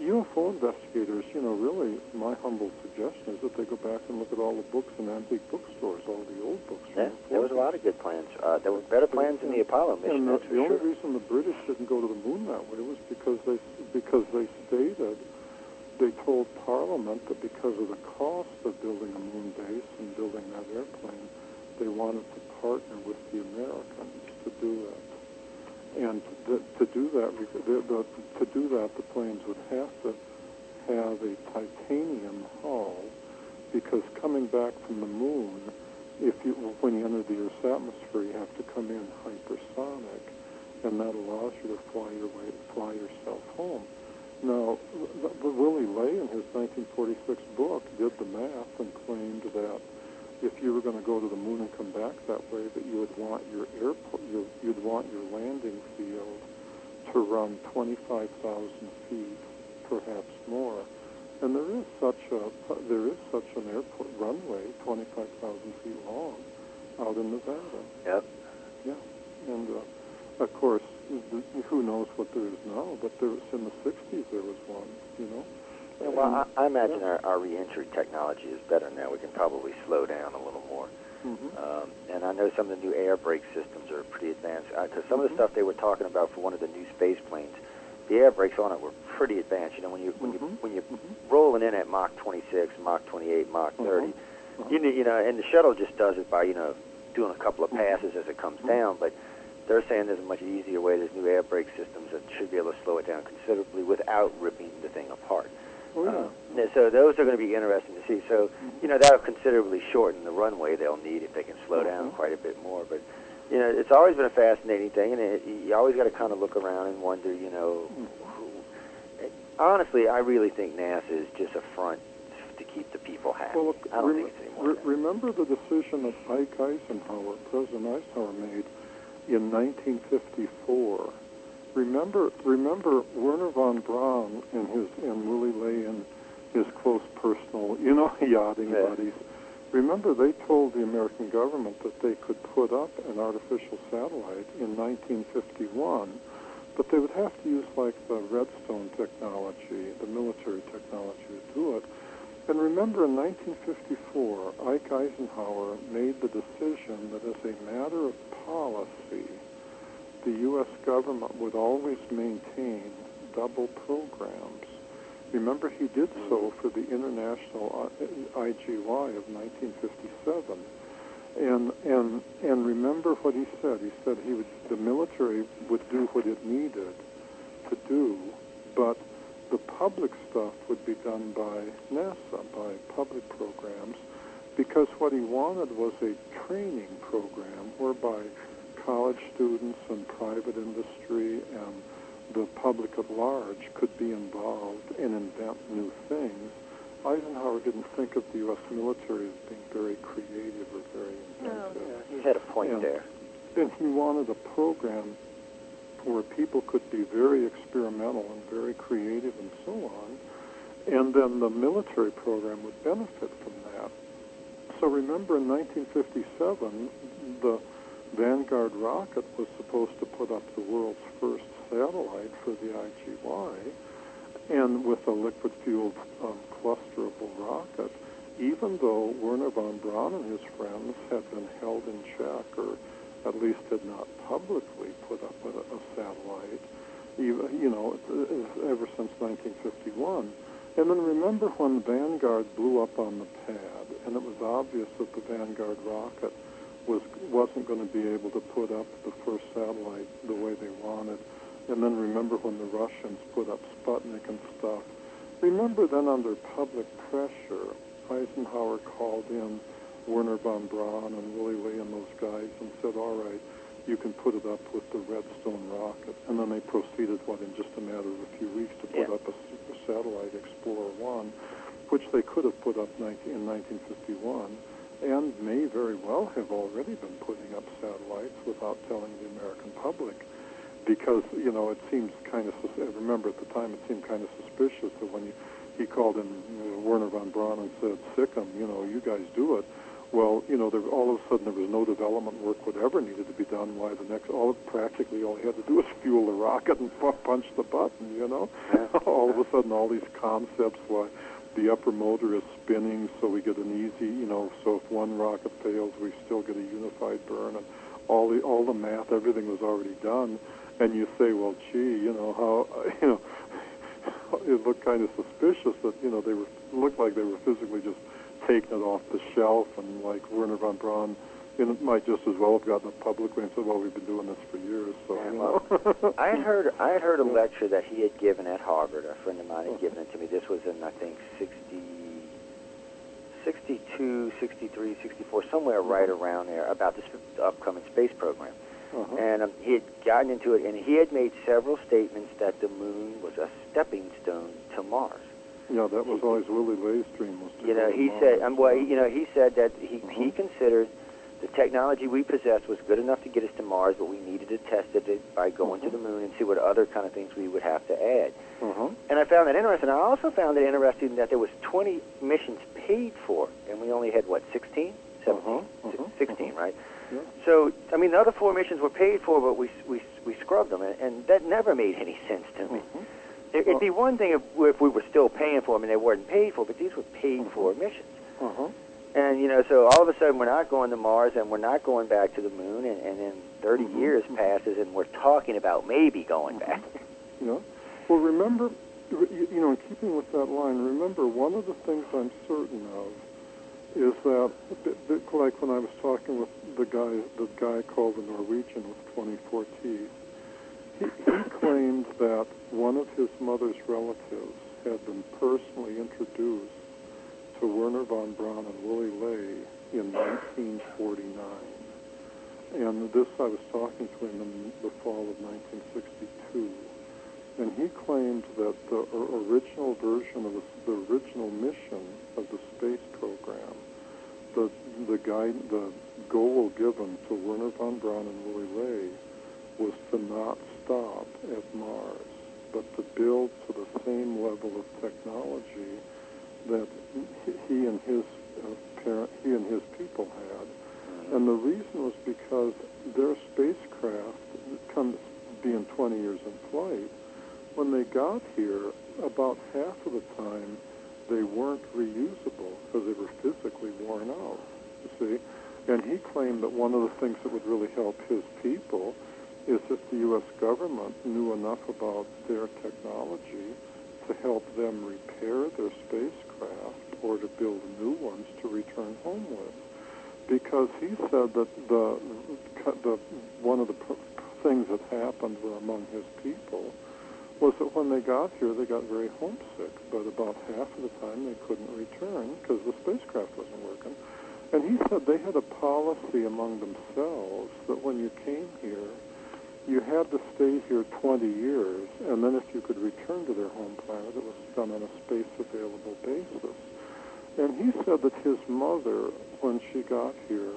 S2: UFO investigators, you know, really, my humble suggestion is that they go back and look at all the books in antique bookstores, all the old books.
S1: Yeah, there was a lot of good plans. Uh, there were better plans in the Apollo mission,
S2: And the,
S1: that's
S2: the
S1: for
S2: only
S1: sure.
S2: reason the British didn't go to the moon that way was because they because they stated they told Parliament that because of the cost of building a moon base and building that airplane, they wanted to partner with the Americans to do that. And to, do that, to do that, the planes would have to have a titanium hull because coming back from the moon, if you when you enter the Earth's atmosphere, you have to come in hypersonic, and that allows you to fly your way, fly yourself home. Now, Willy Ley in his 1946 book did the math and claimed that if you were going to go to the moon and come back that way, that you would want your airport, you, you'd want your landing field to run 25,000 feet, perhaps more. And there is such a there is such an airport runway, 25,000 feet long, out in Nevada.
S1: Yep.
S2: Yeah, and uh, of course, who knows what there is now? But there was in the '60s there was one. You know.
S1: Yeah, well, I, I imagine
S2: yeah.
S1: our, our reentry technology is better now. We can probably slow down a little more.
S2: Mhm.
S1: Um, and I know some of the new air brake systems are pretty advanced. Because some of the
S2: Mhm.
S1: stuff they were talking about for one of the new space planes, the air brakes on it were pretty advanced. You know, when you when you
S2: Mhm.
S1: when you're
S2: Mhm.
S1: rolling in at Mach 26, Mach 28, Mach 30,
S2: Uh-huh.
S1: you know, you know, and the shuttle just does it by you know doing a couple of passes as it comes
S2: Mhm.
S1: down. But they're saying there's a much easier way. There's new air brake systems that should be able to slow it down considerably without ripping the thing apart.
S2: Oh yeah.
S1: Uh, so those are going to be interesting to see. So, you know, that'll considerably shorten the runway they'll need if they can slow down
S2: Mhm.
S1: quite a bit more. But, you know, it's always been a fascinating thing, and it, you always got to kind of look around and wonder, you know, who. Honestly, I really think NASA is just a front to keep the people happy.
S2: Well, look,
S1: I don't
S2: rem-
S1: think it's any more.
S2: re- remember the decision that Ike Eisenhower, President Eisenhower, made in 1954. Remember, remember Wernher von Braun and his and Willy Ley and his close personal, you know, yachting
S1: Yeah.
S2: buddies. Remember, they told the American government that they could put up an artificial satellite in 1951 but they would have to use like the Redstone technology, the military technology to do it. Remember, in 1954, Ike Eisenhower made the decision that as a matter of policy, the U.S. government would always maintain double programs. Remember, he did so for the International uh, IGY of 1957. And and and remember what he said. He said he would the military would do what it needed to do, but the public stuff would be done by NASA, by public programs, because what he wanted was a training program whereby college students and private industry and the public at large could be involved and invent new things. Eisenhower didn't think of the U.S. military as being very creative or very oh, inventive.
S1: No, yeah, he had a point
S2: and,
S1: there.
S2: And he wanted a program where people could be very experimental and very creative and so on, and then the military program would benefit from that. So remember in 1957, the Vanguard rocket was supposed to put up the world's first satellite for the IGY, and with a liquid-fueled um, clusterable rocket, even though Wernher von Braun and his friends had been held in check, or at least had not publicly put up a, a satellite, you, you know, ever since 1951. And then remember when Vanguard blew up on the pad, and it was obvious that the Vanguard rocket was wasn't going to be able to put up the first satellite the way they wanted. And then remember when the Russians put up Sputnik and stuff. Remember then under public pressure, Eisenhower called in Wernher von Braun and Willy Ley and those guys and said, all right, you can put it up with the Redstone rocket. And then they proceeded, what, in just a matter of a few weeks to put
S1: yeah.
S2: up a, a satellite, Explorer 1, which they could have put up 19, in 1951 and may very well have already been putting up satellites without telling the American public because, you know, it seems kind of, I remember at the time it seemed kind of suspicious that when you, he called in uh, you know, Wernher von Braun and said, sick them, you know, you guys do it. Well, you know, there, all of a sudden there was no development work whatever needed to be done. Why the next, all practically all he had to do was fuel the rocket and punch the button. You know, all of a sudden all these concepts. Why the upper motor is spinning, so we get an easy, you know, so if one rocket fails, we still get a unified burn, and all the all the math, everything was already done, and you say, well, gee, you know how, you know, it looked kind of suspicious that you know they were looked like they were physically just taking it off the shelf, and like Wernher von Braun and it might just as well have gotten up publicly and said, "Well, we've been doing this for years." So,
S1: yeah,
S2: you
S1: know. I had heard I had heard a lecture that he had given at Harvard. A friend of mine had given it to me. This was in I think 60, 62, 63, 64, somewhere right around there about this upcoming space program.
S2: Uh-huh.
S1: And um, he had gotten into it, and he had made several statements that the moon was a stepping stone to Mars.
S2: Yeah, that was always Willy Ley's dream. Was to
S1: you know, he said, um, well, you know, he said that he
S2: Mhm.
S1: he considered the technology we possessed was good enough to get us to Mars, but we needed to test it by going
S2: Mhm.
S1: to the moon and see what other kind of things we would have to add.
S2: Uh-huh.
S1: And I found that interesting. I also found it interesting that there was 20 missions paid for, and we only had what 16, 17,
S2: Uh-huh, uh-huh,
S1: 16, right?
S2: Yeah.
S1: So I mean, the other four missions were paid for, but we we we scrubbed them, and, and that never made any sense to me.
S2: Mhm.
S1: It, it'd be one thing if, if we were still paying for them and they weren't paid for, but these were paid for missions.
S2: Uh-huh.
S1: And you know, so all of a sudden we're not going to Mars and we're not going back to the moon, and, and then 30
S2: Mhm.
S1: years passes and we're talking about maybe going
S2: Mhm.
S1: back.
S2: Yeah. Well, remember, you you know, in keeping with that line, remember one of the things I'm certain of is that, like when I was talking with the guy, the guy called the Norwegian with 24 teeth, he, he claimed that one of his mother's relatives had been personally introduced to Wernher von Braun and Willy Ley in 1949. And this I was talking to him in the fall of 1962 and he claimed that the original version of the, the original mission of the space program, the the guide, the goal given to Wernher von Braun and Willy Ley, was to not stop at Mars, but to build to the same level of technology that he- and his uh, parent, he and his people had. And the reason was because their spacecraft comes being 20 years in flight. When they got here, about half of the time they weren't reusable because they were physically worn out. You see, and he claimed that one of the things that would really help his people is if the U.S. government knew enough about their technology to help them repair their spacecraft or to build new ones to return home with. Because he said that the, the one of the things that happened among his people was that when they got here, they got very homesick, but about half of the time they couldn't return because the spacecraft wasn't working. And he said they had a policy among themselves that when you came here, you had to stay here 20 years, and then if you could return to their home planet, it was done on a space available basis. And he said that his mother, when she got here,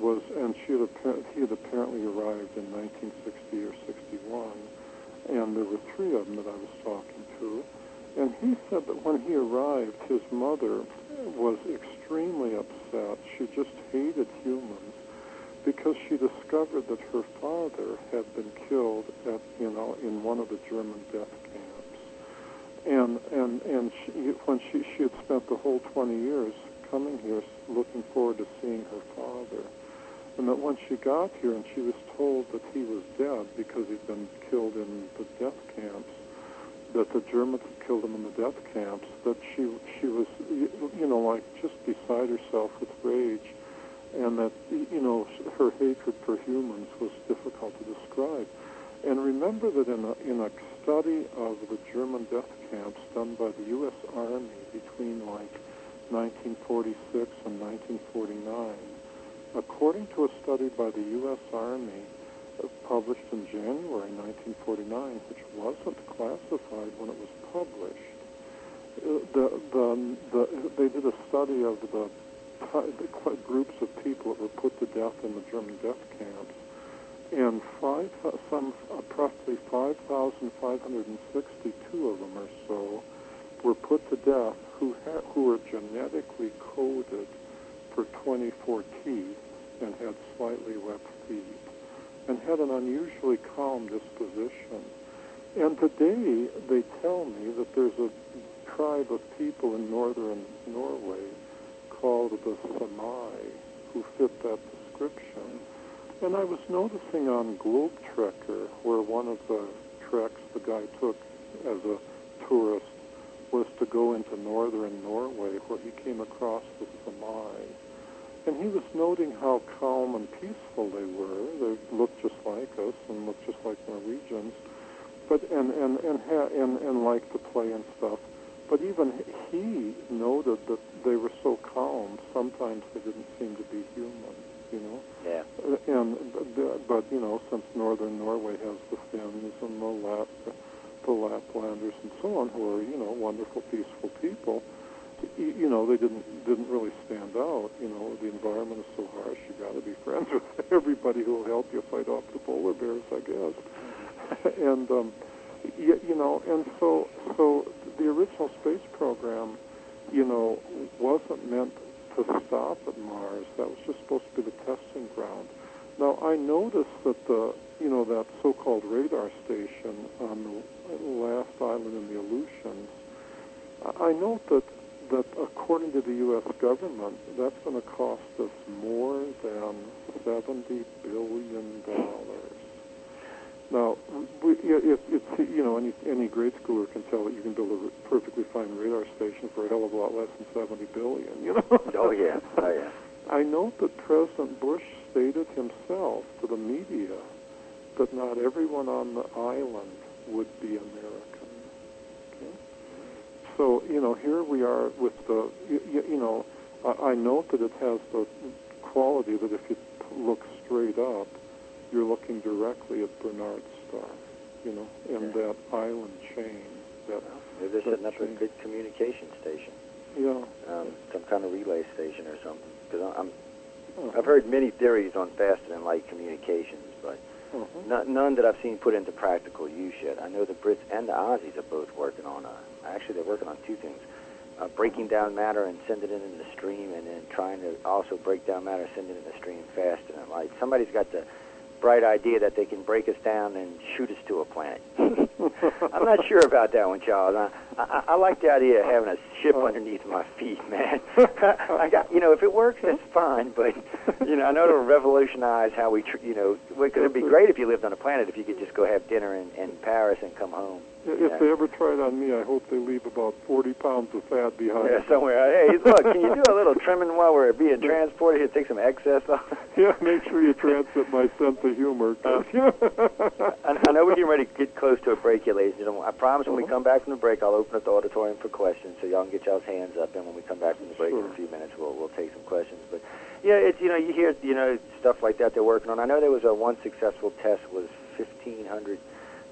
S2: was, and she had, he had apparently arrived in 1960 or 61, and there were three of them that I was talking to. And he said that when he arrived, his mother was extremely upset. She just hated humans because she discovered that her father had been killed at, you know, in one of the German death camps. And and and she, when she she had spent the whole 20 years coming here, looking forward to seeing her father, and that when she got here and she was told that he was dead because he'd been killed in the death camps, that the Germans had killed him in the death camps, that she she was you know like just beside herself with rage and that you know her hatred for humans was difficult to describe. And remember that in a, in a study of the German death camps done by the U.S. Army between like 1946 and 1949, according to a study by the U.S. Army uh, published in January 1949, which wasn't classified when it was published, uh, the, the, the, they did a study of the groups of people that were put to death in the German death camps, and five, some approximately 5,562 of them or so were put to death who ha- who were genetically coded for 24 teeth and had slightly webbed feet and had an unusually calm disposition. And today they tell me that there's a tribe of people in northern Norway called the Semai who fit that description. And I was noticing on Globe Trekker, where one of the treks the guy took as a tourist was to go into northern Norway, where he came across the Semai. And he was noting how calm and peaceful they were. They looked just like us and looked just like Norwegians, but and and and ha- and, and liked to play and stuff. But even he noted that they were so calm. Sometimes they didn't seem to be human, you know.
S1: Yeah.
S2: Uh, and but you know, since northern Norway has the Finns and the Lap, the Laplanders and so on, who are you know wonderful, peaceful people, you know, they didn't didn't really stand out. You know, the environment is so harsh. You got to be friends with everybody who will help you fight off the polar bears, I guess. and um, you, you know, and so so the original space program, you know, wasn't meant to stop at Mars. That was just supposed to be the testing ground. Now I noticed that the you know that so-called radar station on the last island in the Aleutians. I note that that according to the U.S. government, that's going to cost us more than seventy billion dollars. Now, we, if it's you know any any grade schooler can tell that you can build a perfectly fine radar station for a hell of a lot less than seventy billion. You know.
S1: Oh yeah. Oh yeah.
S2: I note that President Bush stated himself to the media that not everyone on the island would be American. Okay? So you know here we are with the you, you know I, I note that it has the quality that if you look straight up you're looking directly at Barnard's Star, you know, and
S1: Yeah.
S2: that island chain. That
S1: Well, maybe they're setting up a
S2: chain.
S1: good communication station,
S2: Yeah.
S1: um, some kind of relay station or something. Because I'm,
S2: Uh-huh.
S1: I've heard many theories on faster than light communications, but
S2: Uh-huh.
S1: None, none that I've seen put into practical use yet. I know the Brits and the Aussies are both working on. Uh, actually, they're working on two things: uh, breaking down matter and sending it in the stream, and then trying to also break down matter, send it in the stream faster than light. Somebody's got to bright idea that they can break us down and shoot us to a planet. I'm not sure about that one, Charles. I, I, I like the idea of having a ship
S2: Oh.
S1: underneath my feet, man. I got, you know, if it works, that's fine. But you know, I know it'll revolutionize how we, tr- you know, because it'd be great if you lived on a planet if you could just go have dinner in, in Paris and come home.
S2: If they ever try it on me, I hope they leave about 40 pounds of fat behind.
S1: Yeah, somewhere. Hey, look, can you do a little trimming while we're being transported here? Take some excess off.
S2: Yeah, make sure you transmit my sense of humor. 'cause- uh,
S1: I, I know we're getting ready to get close to a break here, ladies and gentlemen. I promise when we
S2: Uh-huh.
S1: come back from the break, I'll open up the auditorium for questions, so y'all can get y'all's hands up. And when we come back from the break in a few minutes, we'll we'll take some questions. But yeah, it's you know you hear you know stuff like that they're working on. I know there was a one successful test was fifteen hundred.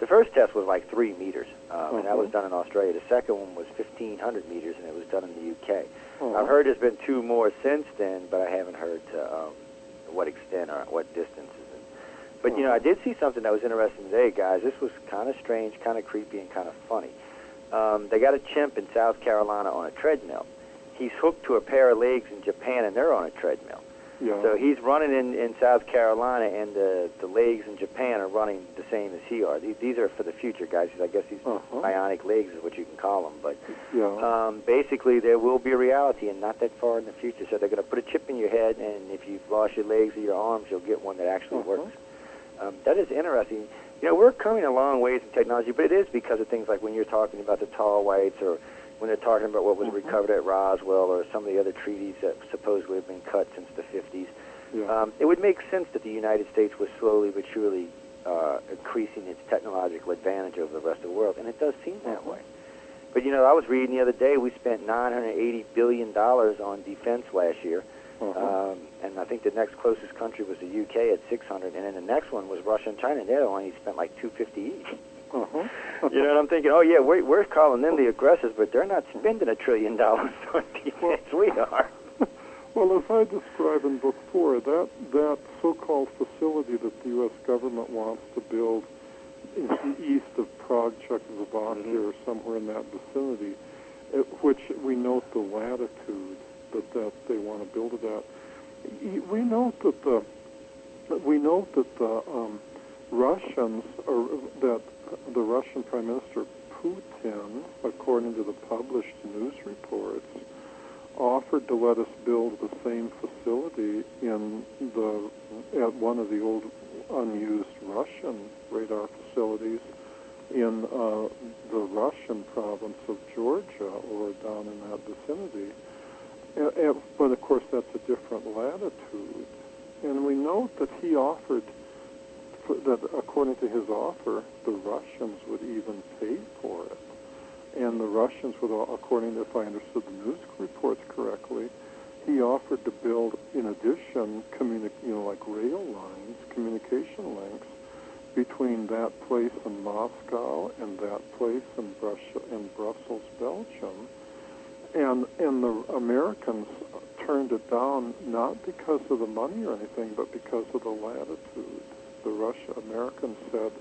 S1: The first test was like three meters, um, and that was
S2: Uh-huh.
S1: done in Australia. The second one was fifteen hundred meters, and it was done in the UK.
S2: Oh.
S1: I've heard there's been two more since then, but I haven't heard to um, what extent or what distances. But you know, I did see something that was interesting today, guys. This was kind of strange, kind of creepy, and kind of funny. Um, they got a chimp in South Carolina on a treadmill. He's hooked to a pair of legs in Japan, and they're on a treadmill.
S2: yeah.
S1: So he's running in, in South Carolina, and the the legs in Japan are running the same as he are. These, these are for the future, guys. I guess these
S2: Uh-huh.
S1: bionic legs is what you can call them. But
S2: yeah.
S1: um, basically, there will be a reality, and not that far in the future. So they're going to put a chip in your head, and if you've lost your legs or your arms, you'll get one that actually
S2: Uh-huh.
S1: works. Um, that is interesting. You know, we're coming a long ways in technology, but it is because of things like when you're talking about the tall whites, or when they're talking about what was
S2: Mhm.
S1: recovered at Roswell, or some of the other treaties that supposedly have been cut since the 50s.
S2: yeah.
S1: Um, it would make sense that the United States was slowly but surely uh, increasing its technological advantage over the rest of the world, and it does seem that
S2: Uh-huh.
S1: way. But you know, I was reading the other day we spent 980 billion dollars on defense last year,
S2: uh-huh.
S1: um, and I think the next closest country was the UK at 600, and then the next one was Russia and China, and they only spent like 250 each.
S2: uh-huh.
S1: You know, and I'm thinking, oh yeah, we're we're calling them the aggressors, but they're not spending a trillion dollars on defense. we are.
S2: Well, as I describe in Book Four, that that so-called facility that the U.S. government wants to build in the east of Prague, Czechoslovakia,
S1: Mhm.
S2: or somewhere in that vicinity, at which we note the latitude that, that they want to build it at. We note that the we note that the um, Russians, or that the Russian Prime Minister Putin, according to the published news reports, offered to let us build the same facility in the at one of the old unused Russian radar facilities in uh, the Russian province of Georgia or down in that vicinity. And, and, but of course, that's a different latitude. And we note that he offered that, according to his offer, the Russians would even pay for it and the Russians would, uh, according to, if I understood the news reports correctly, he offered to build, in addition, communi- you know, like rail lines, communication links between that place in Moscow and that place in, Brus- in Brussels, Belgium. And and the Americans turned it down not because of the money or anything, but because of the latitude. The Russia Americans said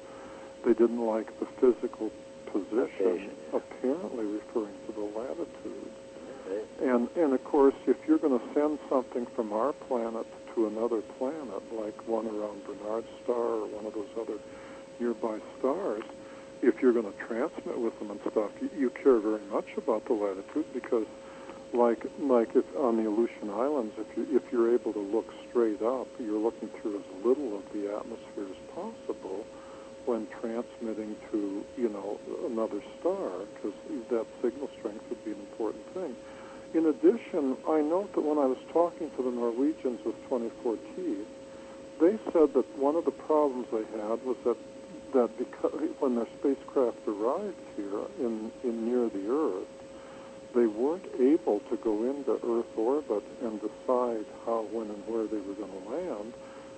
S2: they didn't like the physical position,
S1: Location, yeah.
S2: apparently referring to the latitude. And and of course, if you're going to send something from our planet to another planet, like one around Barnard Star or one of those other nearby stars, if you're going to transmit with them and stuff, you, you care very much about the latitude because, like like if on the Aleutian Islands, if you if you're able to look straight up, you're looking through as little of the atmosphere as possible when transmitting to you know another star because that signal strength would be an important thing. In addition, I note that when I was talking to the Norwegians with 24T, they said that one of the problems they had was that that because when their spacecraft arrived here in, in near the Earth, they weren't able to go into Earth orbit and decide how, when, and where they were going to land,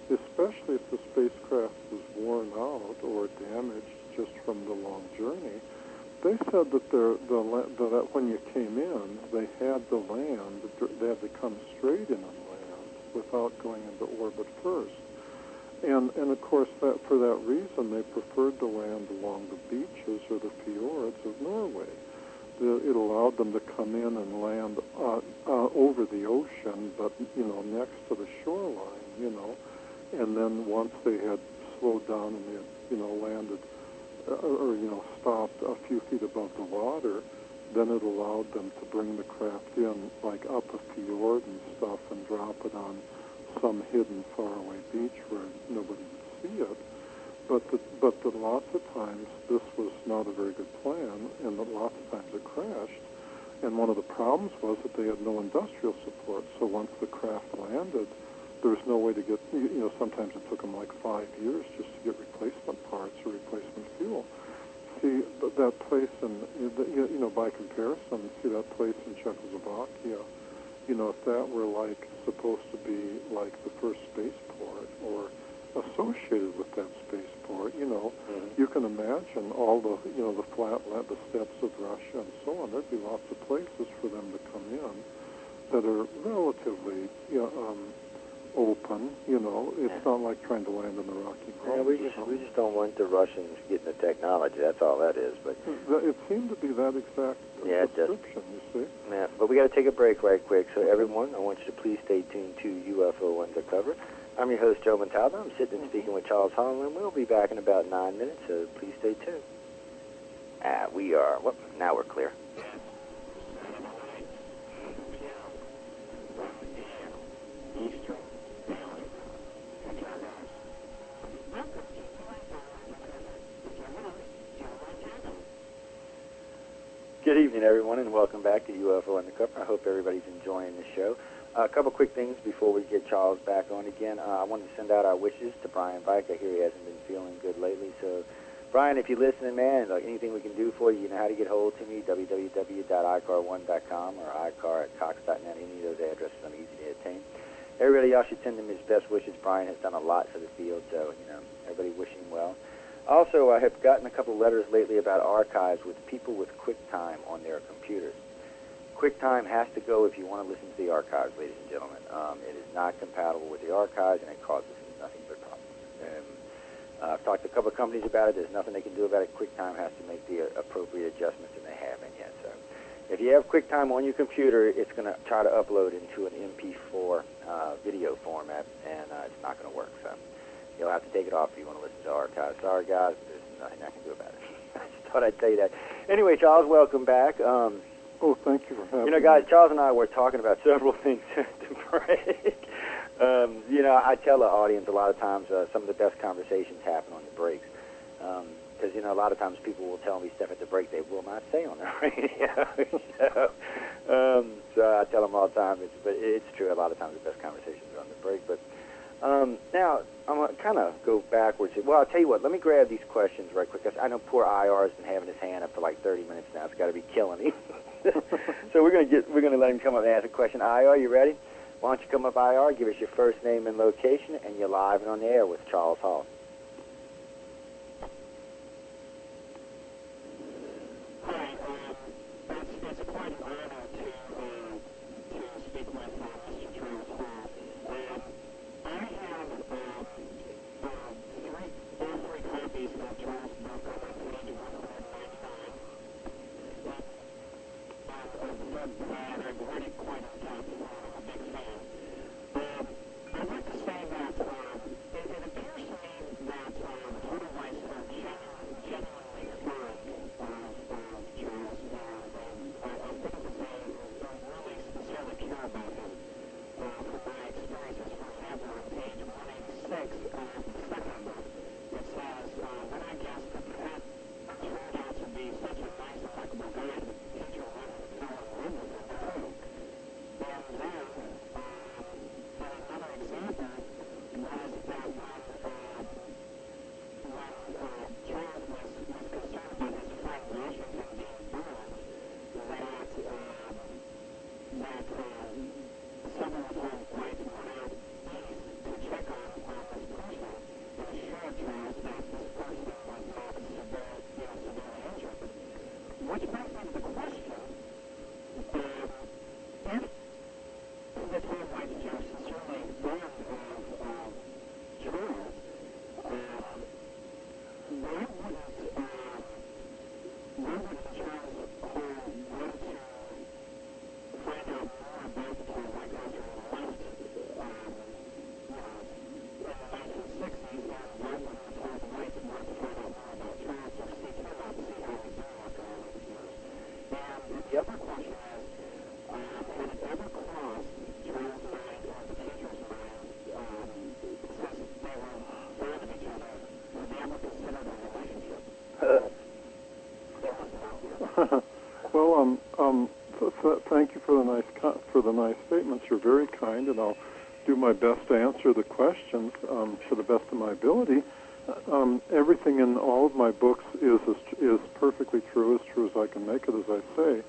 S2: especially if the spacecraft was worn out or damaged just from the long journey. They said that the, the, that when you came in, they had to land, they had to come straight in and land without going into orbit first. And and of course that for that reason they preferred to land along the beaches or the fjords of Norway. The, it allowed them to come in and land uh, uh, over the ocean, but you know next to the shoreline, you know. And then once they had slowed down and they had, you know, landed uh, or, you know, stopped a few feet above the water, then it allowed them to bring the craft in, like up a fjord and stuff, and drop it on some hidden faraway beach where nobody would see it. But the, but the, lots of times this was not a very good plan, and that lots of times it crashed. And one of the problems was that they had no industrial support. So once the craft landed, there was no way to get, you know, sometimes it took them like five years just to get replacement parts or replacement fuel. See, that place in, you know, by comparison, see that place in Czechoslovakia, you know, if that were like supposed to be like the first spaceport or associated with that spaceport, you know, mm-hmm. you can imagine all the, you know, the flat, land, the steppes of Russia and so on. There'd be lots of places for them to come in that are relatively, you know, um, open. You know, it's yeah. not like trying to land in the Rocky Mountains.
S1: Yeah, we just we just don't want the Russians getting the technology. That's all that is. But
S2: it seemed to be that exact
S1: yeah.
S2: You see.
S1: Yeah, but we got to take a break right quick. So everyone, I want you to please stay tuned to UFO Undercover. I'm your host Joe Montaldo. I'm sitting and speaking with Charles Holland. We'll be back in about nine minutes. So please stay tuned. Ah, we are. Well, now we're clear. Good evening, everyone, and welcome back to UFO Undercover. I hope everybody's enjoying the show. Uh, a couple quick things before we get Charles back on again. Uh, I wanted to send out our wishes to Brian Vike. I hear he hasn't been feeling good lately. So, Brian, if you're listening, man, like anything we can do for you, you know how to get hold to me, www.icar1.com or icar at cox.net. Any of those addresses I'm easy to attain. Everybody else should send him his best wishes. Brian has done a lot for the field, so, you know, everybody wishing him well. Also, I have gotten a couple letters lately about archives with people with QuickTime on their computers. QuickTime has to go if you want to listen to the archives, ladies and gentlemen. Um, it is not compatible with the archives, and it causes nothing but problems. And, uh, I've talked to a couple of companies about it. There's nothing they can do about it. QuickTime has to make the uh, appropriate adjustments, and they haven't yet. So, if you have QuickTime on your computer, it's going to try to upload into an MP4 uh, video format, and uh, it's not going to work. So. You'll have to take it off if you want to listen to archives. Sorry, guys, there's nothing I can do about it. I just thought I'd tell you that. Anyway, Charles, welcome back. Um,
S2: oh, thank you for having
S1: me. You know, guys, Charles and I were talking about several things to break. Um, you know, I tell the audience a lot of times uh, some of the best conversations happen on the breaks. Because, um, you know, a lot of times people will tell me stuff at the break they will not say on the radio. so, um, so I tell them all the time, it's, but it's true. A lot of times the best conversations are on the break. But um, now, I'm going to kind of go backwards. Well, I'll tell you what. Let me grab these questions right quick. I know poor IR has been having his hand up for like 30 minutes now. It's got to be killing him. so we're going to get we're going to let him come up and ask a question. IR, you ready? Why don't you come up, IR? Give us your first name and location, and you're live and on the air with Charles Hall.
S2: You're very kind, and I'll do my best to answer the questions um, to the best of my ability. Um, everything in all of my books is is, perfectly true, as true as I can make it, as I say.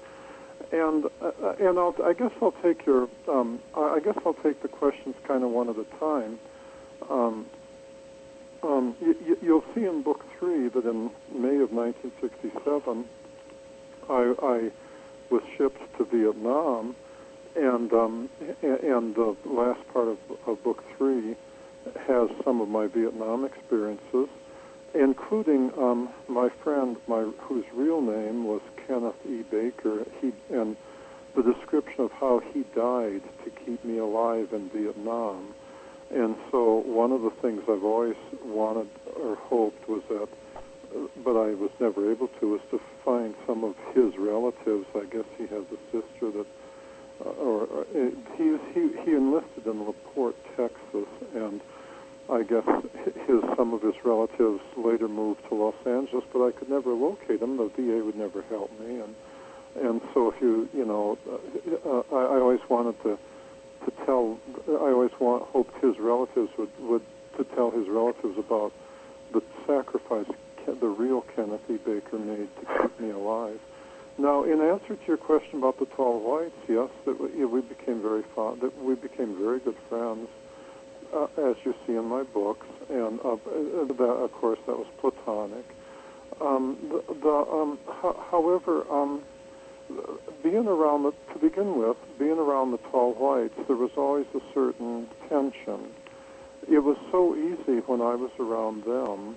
S2: And uh, and I'll, I guess I'll take your um, I guess I'll take the questions kind of one at a time. Um, um, y- y- you'll see in book three that in May of 1967, I, I was shipped to Vietnam, and um, and the last part of, of book three has some of my Vietnam experiences, including um, my friend, my whose real name was Kenneth E. Baker. He and the description of how he died to keep me alive in Vietnam. And so one of the things I've always wanted or hoped was that, but I was never able to, was to find some of his relatives. I guess he has a sister that, uh, or, uh, he, he enlisted in LaPorte, Texas, and I guess his some of his relatives later moved to Los Angeles, but I could never locate them. The VA would never help me, and and so if you you know, uh, uh, I, I always wanted to to tell. I always want hoped his relatives would would to tell his relatives about the sacrifice the real Kenneth E. Baker made to keep me alive. Now, in answer to your question about the tall whites, yes, that we, we became very fond. That we became very good friends, uh, as you see in my books, and uh, that, of course, that was platonic. Um, the, the um, ho- however, um, being around the, to begin with, being around the tall whites, there was always a certain tension. It was so easy when I was around them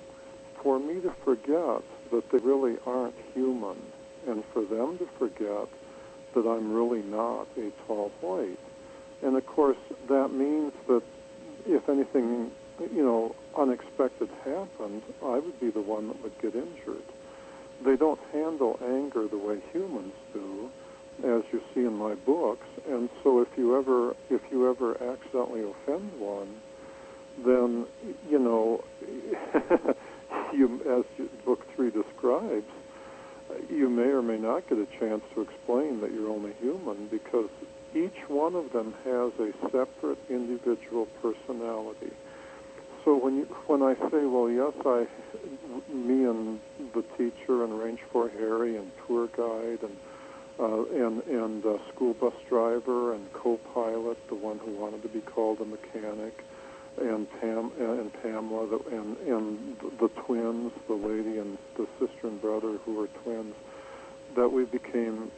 S2: for me to forget that they really aren't human, and for them to forget that I'm really not a tall white. And of course, that means that if anything, you know, unexpected happened, I would be the one that would get injured they don't handle anger the way humans do, as you see in my books. And so, if you ever if you ever accidentally offend one, then you know, you as book three describes, you may or may not get a chance to explain that you're only human because each one of them has a separate individual personality. So when you, when I say, well, yes, I, me and the teacher and Range 4 Harry and tour guide and uh, and and uh, school bus driver and co-pilot, the one who wanted to be called a mechanic, and Pam and Pamela, and and the twins, the lady and the sister and brother who were twins, that we became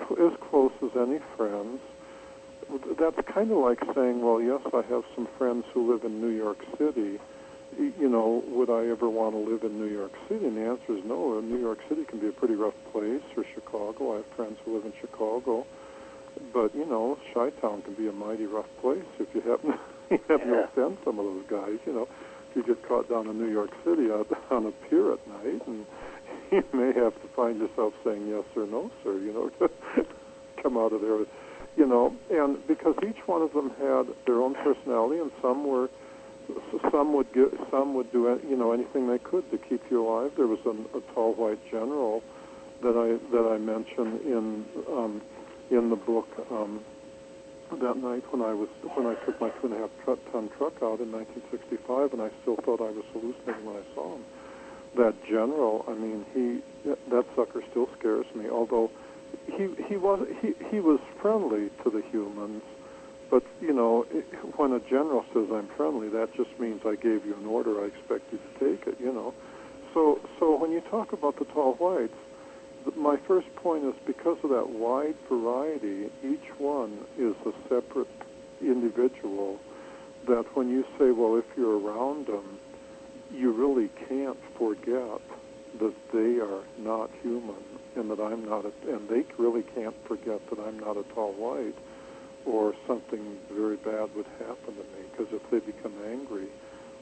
S2: as close as any friends that's kind of like saying, well, yes, I have some friends who live in New York City. You know, would I ever want to live in New York City? And the answer is no. New York City can be a pretty rough place, or Chicago. I have friends who live in Chicago. But, you know, Chi-Town can be a mighty rough place if you happen
S1: Yeah.
S2: to offend some of those guys, you know. If you get caught down in New York City out on a pier at night, and you may have to find yourself saying yes or no, sir, you know, to come out of there with you know, and because each one of them had their own personality, and some were, some would give, some would do, you know, anything they could to keep you alive. There was a, a tall white general that I that I mentioned in um, in the book um, that night when I was when I took my two and a half ton truck out in 1965, and I still thought I was hallucinating when I saw him. That general, I mean, he that sucker still scares me. Although he he was he he was friendly to the humans, but you know it, when a general says I'm friendly, that just means I gave you an order. I expect you to take it. You know, so so when you talk about the tall whites, my first point is because of that wide variety, each one is a separate individual. That when you say, well, if you're around them, you really can't forget that they are not human and that I'm not, a, and they really can't forget that I'm not a tall white, or something very bad would happen to me. Because if they become angry,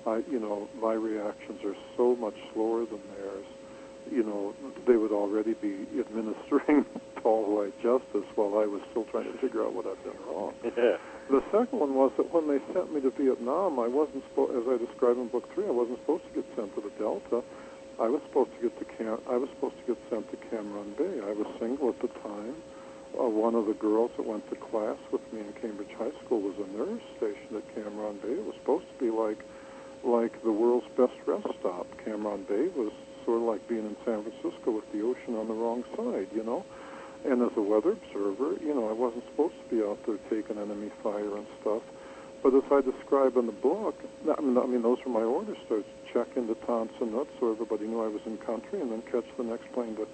S2: I, you know, my reactions are so much slower than theirs. You know, they would already be administering tall white justice while I was still trying to figure out what I've done wrong.
S1: Yeah.
S2: The second one was that when they sent me to Vietnam, I wasn't supposed, as I describe in book three, I wasn't supposed to get sent to the Delta. I was supposed to get to Cam. I was supposed to get sent to Cam Ranh Bay. I was single at the time. Uh, one of the girls that went to class with me in Cambridge High School was a nurse stationed at Cam Ranh Bay. It was supposed to be like like the world's best rest stop. Cam Ranh Bay was sort of like being in San Francisco with the ocean on the wrong side, you know. And as a weather observer, you know, I wasn't supposed to be out there taking enemy fire and stuff. But as I describe in the book, I mean, I mean those were my orders to check into Tan Son Nhut so everybody knew I was in country, and then catch the next plane to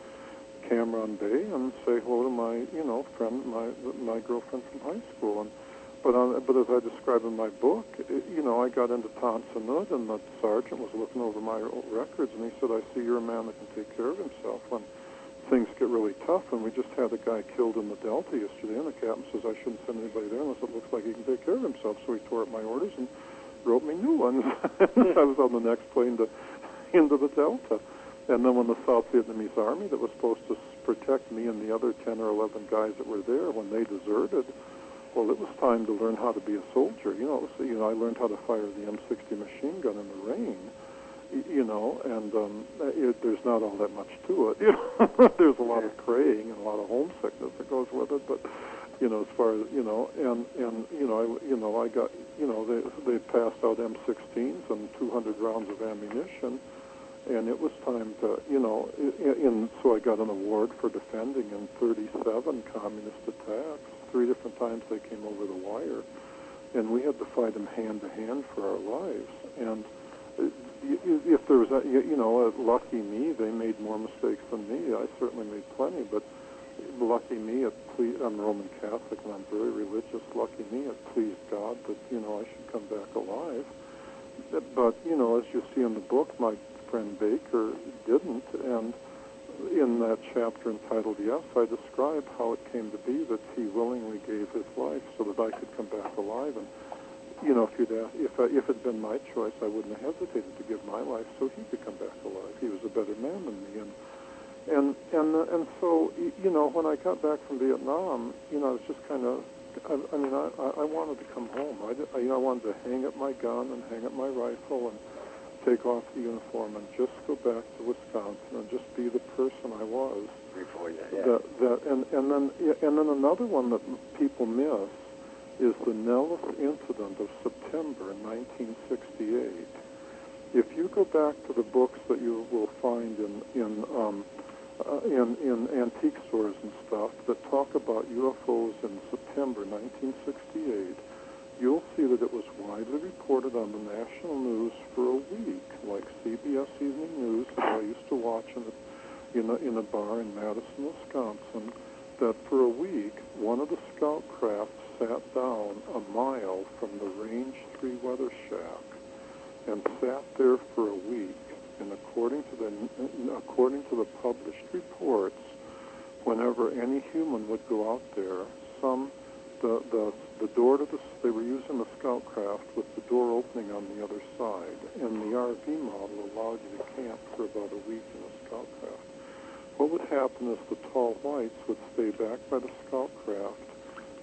S2: Cam Ranh Bay and say hello to my, you know, friend, my my girlfriend from high school. And but on, but as I describe in my book, it, you know, I got into Tan Son Nhut, and the sergeant was looking over my records, and he said, "I see you're a man that can take care of himself when things get really tough." And we just had a guy killed in the Delta yesterday, and the captain says I shouldn't send anybody there unless it looks like he can take care of himself. So he tore up my orders and wrote me new ones. I was on the next plane to into the Delta. And then when the South Vietnamese army that was supposed to protect me and the other 10 or 11 guys that were there, when they deserted, well, it was time to learn how to be a soldier. You know, was, you know, I learned how to fire the M60 machine gun in the rain. You know, and um, it, there's not all that much to it. You know, there's a lot of praying and a lot of homesickness that goes with it. But you know, as far as you know, and and you know, I you know, I got you know, they they passed out M16s and 200 rounds of ammunition and it was time to, you know, in, so I got an award for defending in 37 communist attacks. Three different times they came over the wire, and we had to fight them hand to hand for our lives. And uh, if there was, a, you know, lucky me, they made more mistakes than me. I certainly made plenty, but lucky me, it ple- I'm Roman Catholic and I'm very religious. Lucky me, it pleased God that you know I should come back alive. But you know, as you see in the book, my friend Baker didn't. And in that chapter entitled Yes, I describe how it came to be that he willingly gave his life so that I could come back alive. And you know, if you'd asked, if I, if it had been my choice, I wouldn't have hesitated to give my life so he could come back alive. He was a better man than me, and and and uh, and so you know, when I got back from Vietnam, you know, I was just kind of. I, I mean, I, I wanted to come home. I, I, you know, I wanted to hang up my gun and hang up my rifle and take off the uniform and just go back to Wisconsin and just be the person I was.
S1: Before that, yeah.
S2: That, that, and, and then and then another one that people miss is the Nellis incident of September 1968. If you go back to the books that you will find in in um, uh, in, in antique stores and stuff that talk about UFOs in September 1968, you'll see that it was widely reported on the national news for a week, like CBS Evening News that I used to watch in a, in a, in a bar in Madison, Wisconsin, that for a week one of the scout craft sat down a mile from the Range 3 weather shack and sat there for a week. And according to the according to the published reports, whenever any human would go out there, some the, the, the door to the, they were using the scout craft with the door opening on the other side, and the RV model allowed you to camp for about a week in a scout craft. What would happen is the tall whites would stay back by the scout craft,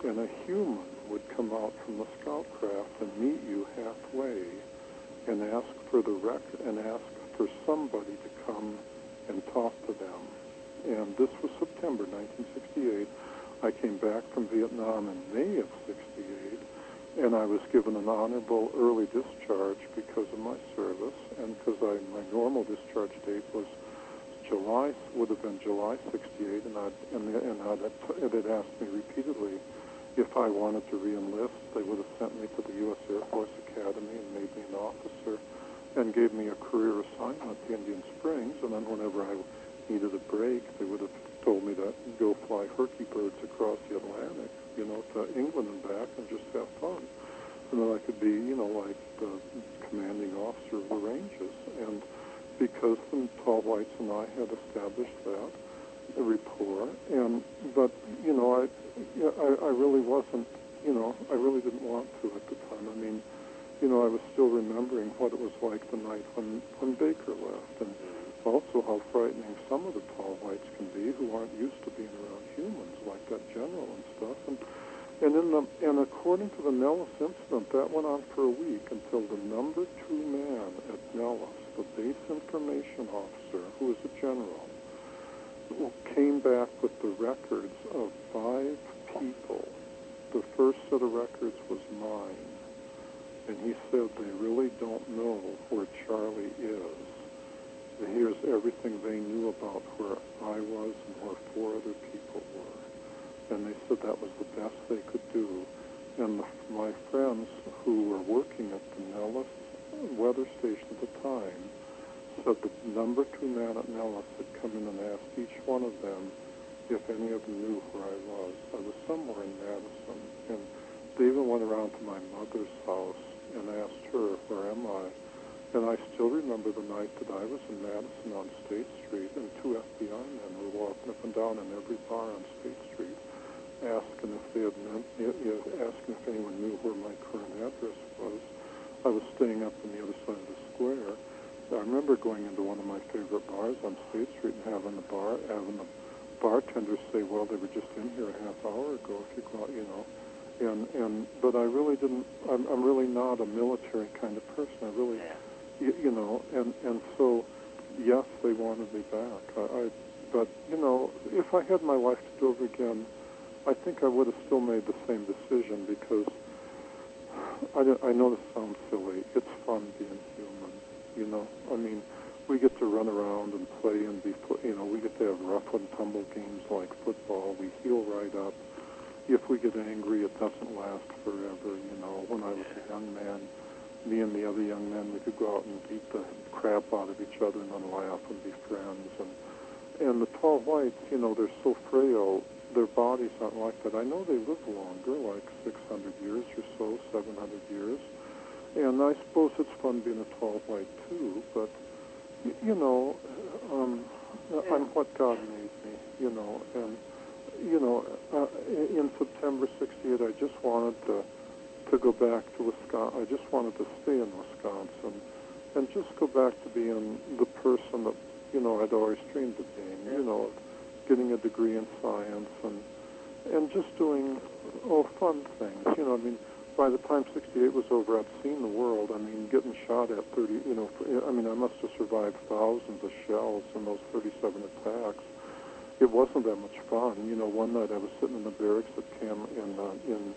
S2: and a human would come out from the scout craft and meet you halfway, and ask for the rec and ask for somebody to come and talk to them. And this was September 1968 I came back from Vietnam in May of 68, and I was given an honorable early discharge because of my service, and because I, my normal discharge date was July, would have been July 68, and, I'd, and, and I'd, it had asked me repeatedly if I wanted to reenlist. They would have sent me to the U.S. Air Force Academy and made me an officer and gave me a career assignment at Indian Springs, and then whenever I needed a break, they would have told me to go fly Herky birds across the Atlantic, you know, to England and back and just have fun. And then I could be, you know, like the commanding officer of the ranges. And because the tall whites and I had established that rapport, and but you know, I, I, I really wasn't, you know, I really didn't want to at the time. I mean, you know, I was still remembering what it was like the night when when Baker left, and also how frightening some of the tall whites can be who aren't used to being around humans, like that general and stuff. And and in the and according to the Nellis incident, that went on for a week until the number two man at Nellis, the base information officer, who was a general, came back with the records of five people. The first set of records was mine. And he said they really don't know where Charlie is. Here's everything they knew about where I was and where four other people were. And they said that was the best they could do. And the, my friends who were working at the Nellis weather station at the time said the number two man at Nellis had come in and asked each one of them if any of them knew where I was. I was somewhere in Madison. And they even went around to my mother's house and asked her, where am I? And I still remember the night that I was in Madison on State Street, and two FBI men were walking up and down in every bar on State Street, asking if they had meant, asking if anyone knew where my current address was. I was staying up on the other side of the square. I remember going into one of my favorite bars on State Street and having the bar, having the bartenders say, "Well, they were just in here a half hour ago. If you you know." and and but I really didn't. I'm, I'm really not a military kind of person. I really,
S1: Yeah.
S2: You, you know, and and so yes, they wanted me back. I, I but you know, if I had my life to do over again, I think I would have still made the same decision because I, I know this sounds silly. It's fun being human. You know, I mean, we get to run around and play and be, you know, we get to have rough and tumble games like football. We heal right up if we get angry, it doesn't last forever. You know, when I was a young man, me and the other young men, we could go out and beat the crap out of each other and then laugh and be friends. And and the tall whites, you know, they're so frail. Their bodies aren't like that. I know they live longer, like 600 years or so, 700 years. And I suppose it's fun being a tall white too. But you know, um, I'm what God made me. You know, and you know, uh, in September '68, I just wanted to to go back to Wisconsin. I just wanted to stay in Wisconsin and just go back to being the person that you know I'd always dreamed of being. You know, getting a degree in science and and just doing oh fun things. You know, I mean, by the time '68 was over, I'd seen the world. I mean, getting shot at 30. You know, I mean, I must have survived thousands of shells in those 37 attacks it wasn't that much fun. You know, one night I was sitting in the barracks at camp in uh, in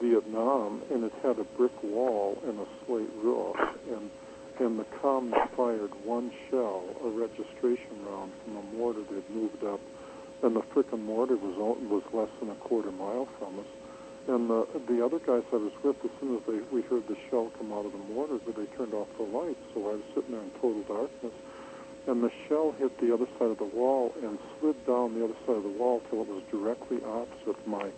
S2: Vietnam, and it had a brick wall and a slate roof, and and the comms fired one shell, a registration round from a mortar they'd moved up, and the frickin' mortar was was less than a quarter mile from us. And the the other guys I was with, as soon as they we heard the shell come out of the mortar, but they turned off the lights, so I was sitting there in total darkness and the shell hit the other side of the wall and slid down the other side of the wall till it was directly opposite my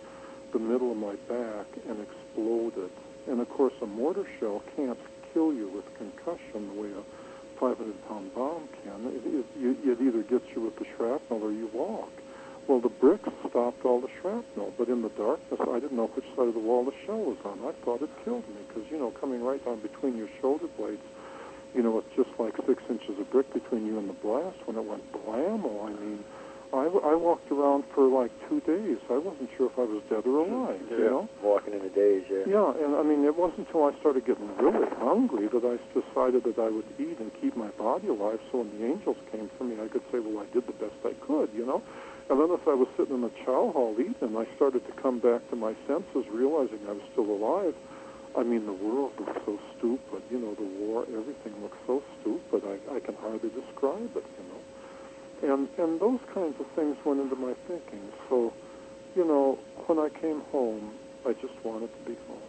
S2: the middle of my back and exploded. And of course, a mortar shell can't kill you with concussion the way a 500-pound bomb can. It, it, it either gets you with the shrapnel or you walk. Well, the bricks stopped all the shrapnel, but in the darkness, I didn't know which side of the wall the shell was on. I thought it killed me because, you know, coming right down between your shoulder blades, you know, with just like six inches of brick between you and the blast, when it went blammo, I mean, I, I walked around for like two days. I wasn't sure if I was dead or alive, you know?
S1: Walking in the days, yeah.
S2: Yeah, and I mean, it wasn't until I started getting really hungry that I decided that I would eat and keep my body alive. So when the angels came for me, I could say, well, I did the best I could, you know. And then as I was sitting in the chow hall eating, I started to come back to my senses, realizing I was still alive. I mean, the world looked so stupid. You know, the war, everything looked so stupid. I, I can hardly describe it, you know. And and those kinds of things went into my thinking. So, you know, when I came home, I just wanted to be home.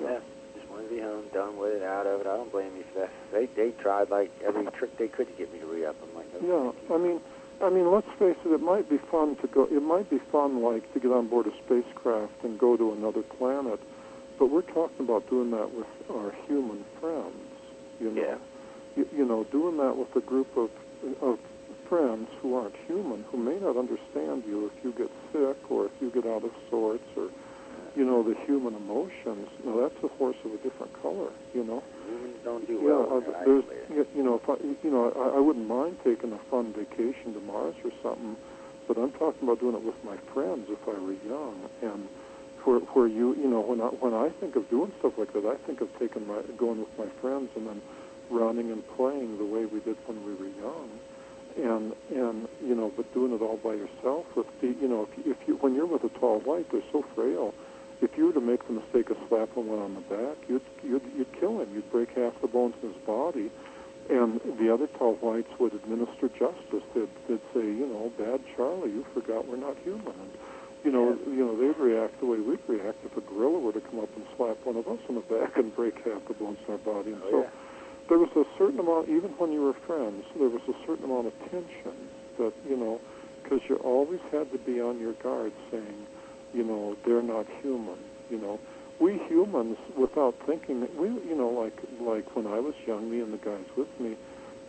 S1: Yeah. Just wanted to be home, done with it, out of it. I don't blame you for that. They they tried like every trick they could to get me to re-up. I'm like, okay.
S2: Yeah, I mean, I mean, let's face it. It might be fun to go. It might be fun, like to get on board a spacecraft and go to another planet. But we're talking about doing that with our human friends. You know,
S1: Yeah.
S2: you, you know, doing that with a group of of friends who aren't human, who may not understand you if you get sick or if you get out of sorts or, you know, the human emotions. Now that's a horse of a different color. You know.
S1: Humans don't do
S2: Yeah,
S1: well.
S2: uh, there's,
S1: isolated.
S2: you know, if I, you know, I, I wouldn't mind taking a fun vacation to Mars or something, but I'm talking about doing it with my friends if I were young, and where, where you, you know, when I, when I think of doing stuff like that, I think of taking my, going with my friends and then running and playing the way we did when we were young, and and you know, but doing it all by yourself with the you know, if you, if you when you're with a tall white, they're so frail. If you were to make the mistake of slapping one on the back, you'd you'd you'd kill him. You'd break half the bones in his body, and the other tall whites would administer justice. They'd, they'd say, you know, bad Charlie, you forgot we're not human. And, you know, you know, they'd react the way we'd react if a gorilla were to come up and slap one of us on the back and break half the bones in our body. And
S1: Oh,
S2: so
S1: yeah.
S2: There was a certain amount, even when you were friends, there was a certain amount of tension that, you know, because you always had to be on your guard saying, you know, they're not human, you know. We humans, without thinking, we, you know, like like when I was young, me and the guys with me,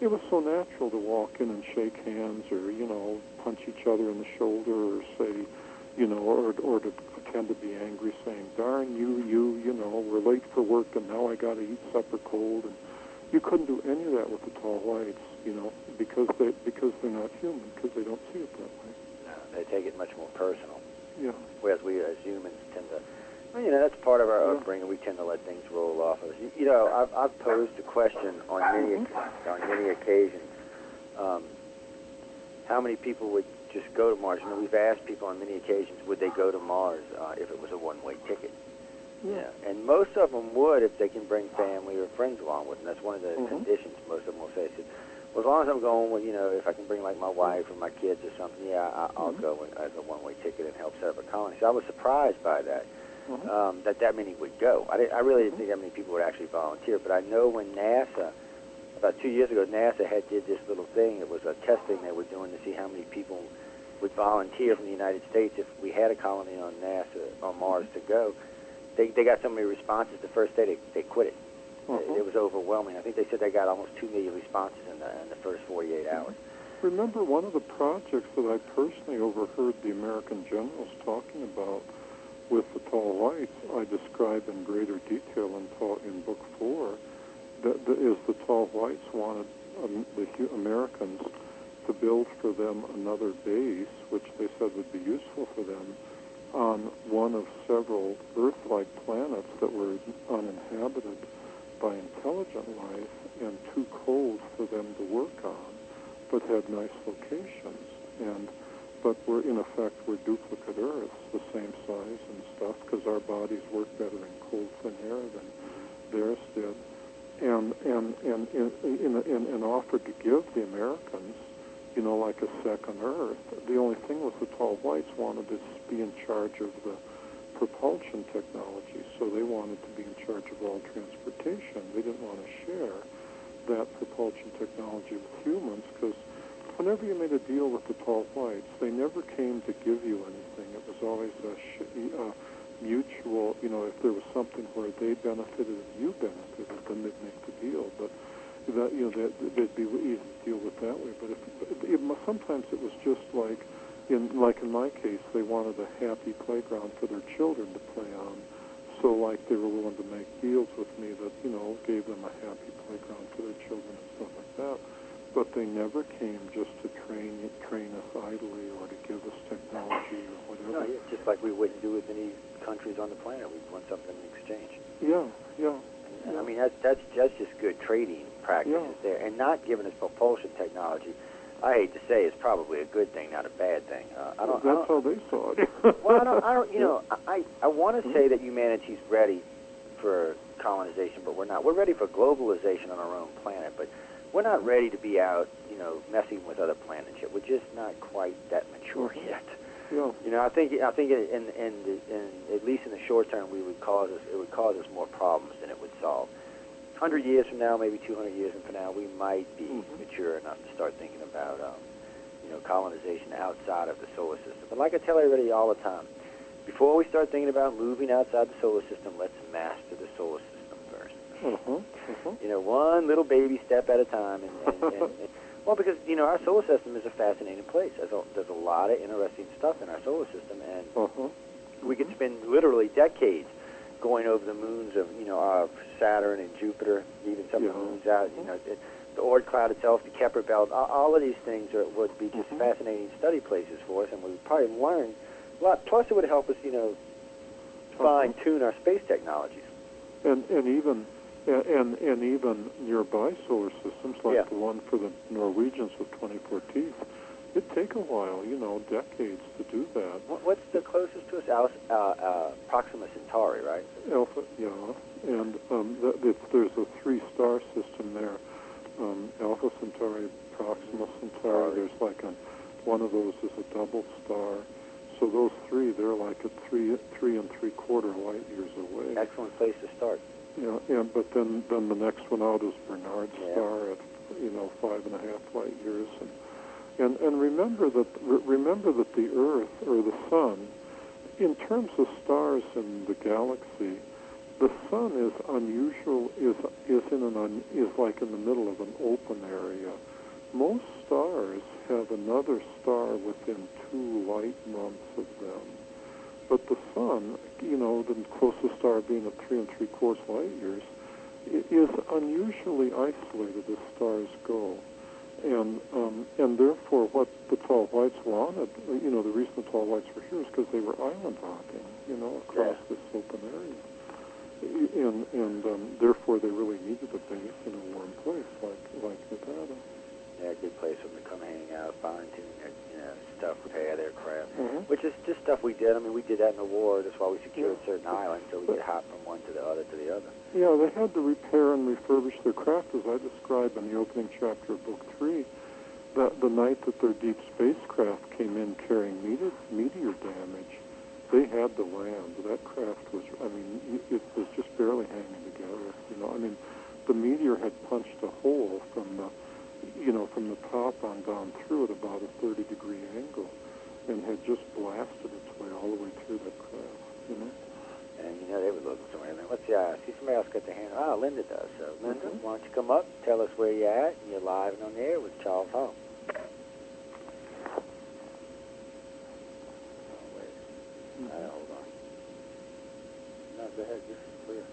S2: it was so natural to walk in and shake hands, or you know, punch each other in the shoulder, or say, you know, or or to pretend to be angry, saying, "Darn you, you, you know, we're late for work, and now I got to eat supper cold." And you couldn't do any of that with the tall whites, you know, because they because they're not human, because they don't see it that way.
S1: No, they take it much more personal.
S2: Yeah.
S1: Whereas we as humans tend to, well, you know, that's part of our
S2: Yeah.
S1: upbringing. We tend to let things roll off of us. You, you know, I've, I've posed a question on many on many occasions. Um, how many people would just go to Mars? You know, we've asked people on many occasions, would they go to Mars uh, if it was a one-way ticket? Yeah, and most of them would if they can bring family or friends along with them. That's one of the
S2: Mhm.
S1: conditions most of them will say. Said, well, as long as I'm going with, you know, if I can bring like my wife or my kids or something, yeah, I, I'll
S2: Mhm.
S1: go as a one-way ticket and help set up a colony. So I was surprised by that,
S2: Mhm.
S1: um, that that many would go. I, didn't, I really didn't think that many people would actually volunteer, but I know when NASA, about two years ago, NASA had did this little thing. It was a testing they were doing to see how many people would volunteer from the United States if we had a colony on NASA on Mars to go. They they got so many responses the first day they they quit it.
S2: Uh-huh.
S1: It, was overwhelming. I think they said they got almost two million responses in the in the first 48 hours.
S2: Remember one of the projects that I personally overheard the American generals talking about with the tall whites, I describe in greater detail in, tall, in book four, that, that is the tall whites wanted um, the hu- Americans to build for them another base, which they said would be useful for them, on one of several Earth-like planets that were uninhabited by intelligent life and too cold for them to work on, but had nice locations. And but we're in effect we're duplicate Earths, the same size and stuff, because our bodies work better in cold thin air than theirs did. And and and in, in, in offered to give the Americans, you know, like a second Earth. The only thing was the tall whites wanted to be in charge of the propulsion technology, so they wanted to be in charge of all transportation. They didn't want to share that propulsion technology with humans because whenever you made a deal with the tall whites, they never came to give you anything. It was always a sh- uh, mutual, you know, if there was something where they benefited and you benefited, then they'd make the deal. But that, you know, that, they'd be easy to deal with that way. But if, it, sometimes it was just like, in like in my case, they wanted a happy playground for their children to play on. So like they were willing to make deals with me that you know gave them a happy playground for their children and stuff like that. But they never came just to train train us idly or to give us technology or
S1: No,
S2: whatever.
S1: yeah, just like we wouldn't do with any countries on the planet. We'd want something in exchange.
S2: Yeah, yeah.
S1: And,
S2: Yeah.
S1: I mean, that's that's that's just good trading practices
S2: Yeah.
S1: there, and not giving us propulsion technology. I hate to say, is probably a good thing, not a bad thing. Uh, I don't. I
S2: That's
S1: don't
S2: how they saw it.
S1: well, I don't. I don't. You know, I I want to say that humanity's ready for colonization, but we're not. We're ready for globalization on our own planet, but we're not ready to be out, you know, messing with other planets yet. We're just not quite that mature
S2: Mhm.
S1: yet.
S2: yeah.
S1: You know, I think I think in in, in, the, in at least in the short term, we would cause us it would cause us more problems than it would solve. Hundred years from now, maybe two hundred years from now, we might be
S2: Mhm.
S1: mature enough to start thinking about, um, you know, colonization outside of the solar system. But like I tell everybody all the time, before we start thinking about moving outside the solar system, let's master the solar system first.
S2: Uh-huh. Uh-huh.
S1: You know, one little baby step at a time, and, and, and, well, because you know our solar system is a fascinating place. There's a, there's a lot of interesting stuff in our solar system, and
S2: Uh-huh.
S1: we could spend literally decades going over the moons of you know of Saturn and Jupiter, even some of the moons out. You know, it, the Oort cloud itself, the Kepler belt. All, all of these things are, would be just
S2: Mhm.
S1: fascinating study places for us, and we would probably learn a lot. Plus, it would help us, you know, fine tune our space technologies.
S2: And and even and and, and even nearby solar systems like
S1: Yeah.
S2: the one for the Norwegians with 24 teeth. It'd take a while, you know, decades to do that.
S1: What's the closest to us? Al- uh, uh, Proxima Centauri, right?
S2: Alpha, yeah, and um, th- th- there's a three-star system there. Um, Alpha Centauri, Proxima Centauri. There's like a one of those is a double star. So those three, they're like at three, three and three quarter light years away.
S1: Excellent place to start.
S2: Yeah, and but then then the next one out is Barnard
S1: Yeah.
S2: Star at you know five and a half light years, and and and remember that remember that the Earth or the Sun, in terms of stars in the galaxy, the Sun is unusual is is in an un, is like in the middle of an open area. Most stars have another star within two light months of them. But the sun, you know, the closest star being at three and three quarters light years, is unusually isolated as stars go. And um, and therefore, what the tall whites wanted, you know, the reason the tall whites were here is because they were island hopping, you know, across
S1: Yeah.
S2: this open area. And and um, therefore, they really needed a base in a warm place like like Nevada.
S1: Yeah, a good place for them to come hang out, fine tune their, you know, stuff, repair their craft.
S2: Mhm.
S1: Which is just stuff we did. I mean, we did that in the war. That's why we secured certain islands, so we could hop from one to the other to the other.
S2: Yeah, they had to repair and refurbish their craft, as I describe in the opening chapter of Book Three. That the night that their deep spacecraft came in carrying meteor, meteor damage, they had to land. That craft was, I mean, it was just barely hanging together. You know, I mean, the meteor had punched a hole from the, you know, from the top on down through at about a 30 degree angle, and had just blasted its way all the way through that craft. You know.
S1: And you know they were looking somewhere. Mean, let's see. I see somebody else got their hand. Ah, Linda does. So, Linda,
S2: Mhm.
S1: why don't you come up? Tell us where you're at. And you're live and on the air with Charles Hall. Oh, wait. Uh, hold on. No, go ahead. This is clear.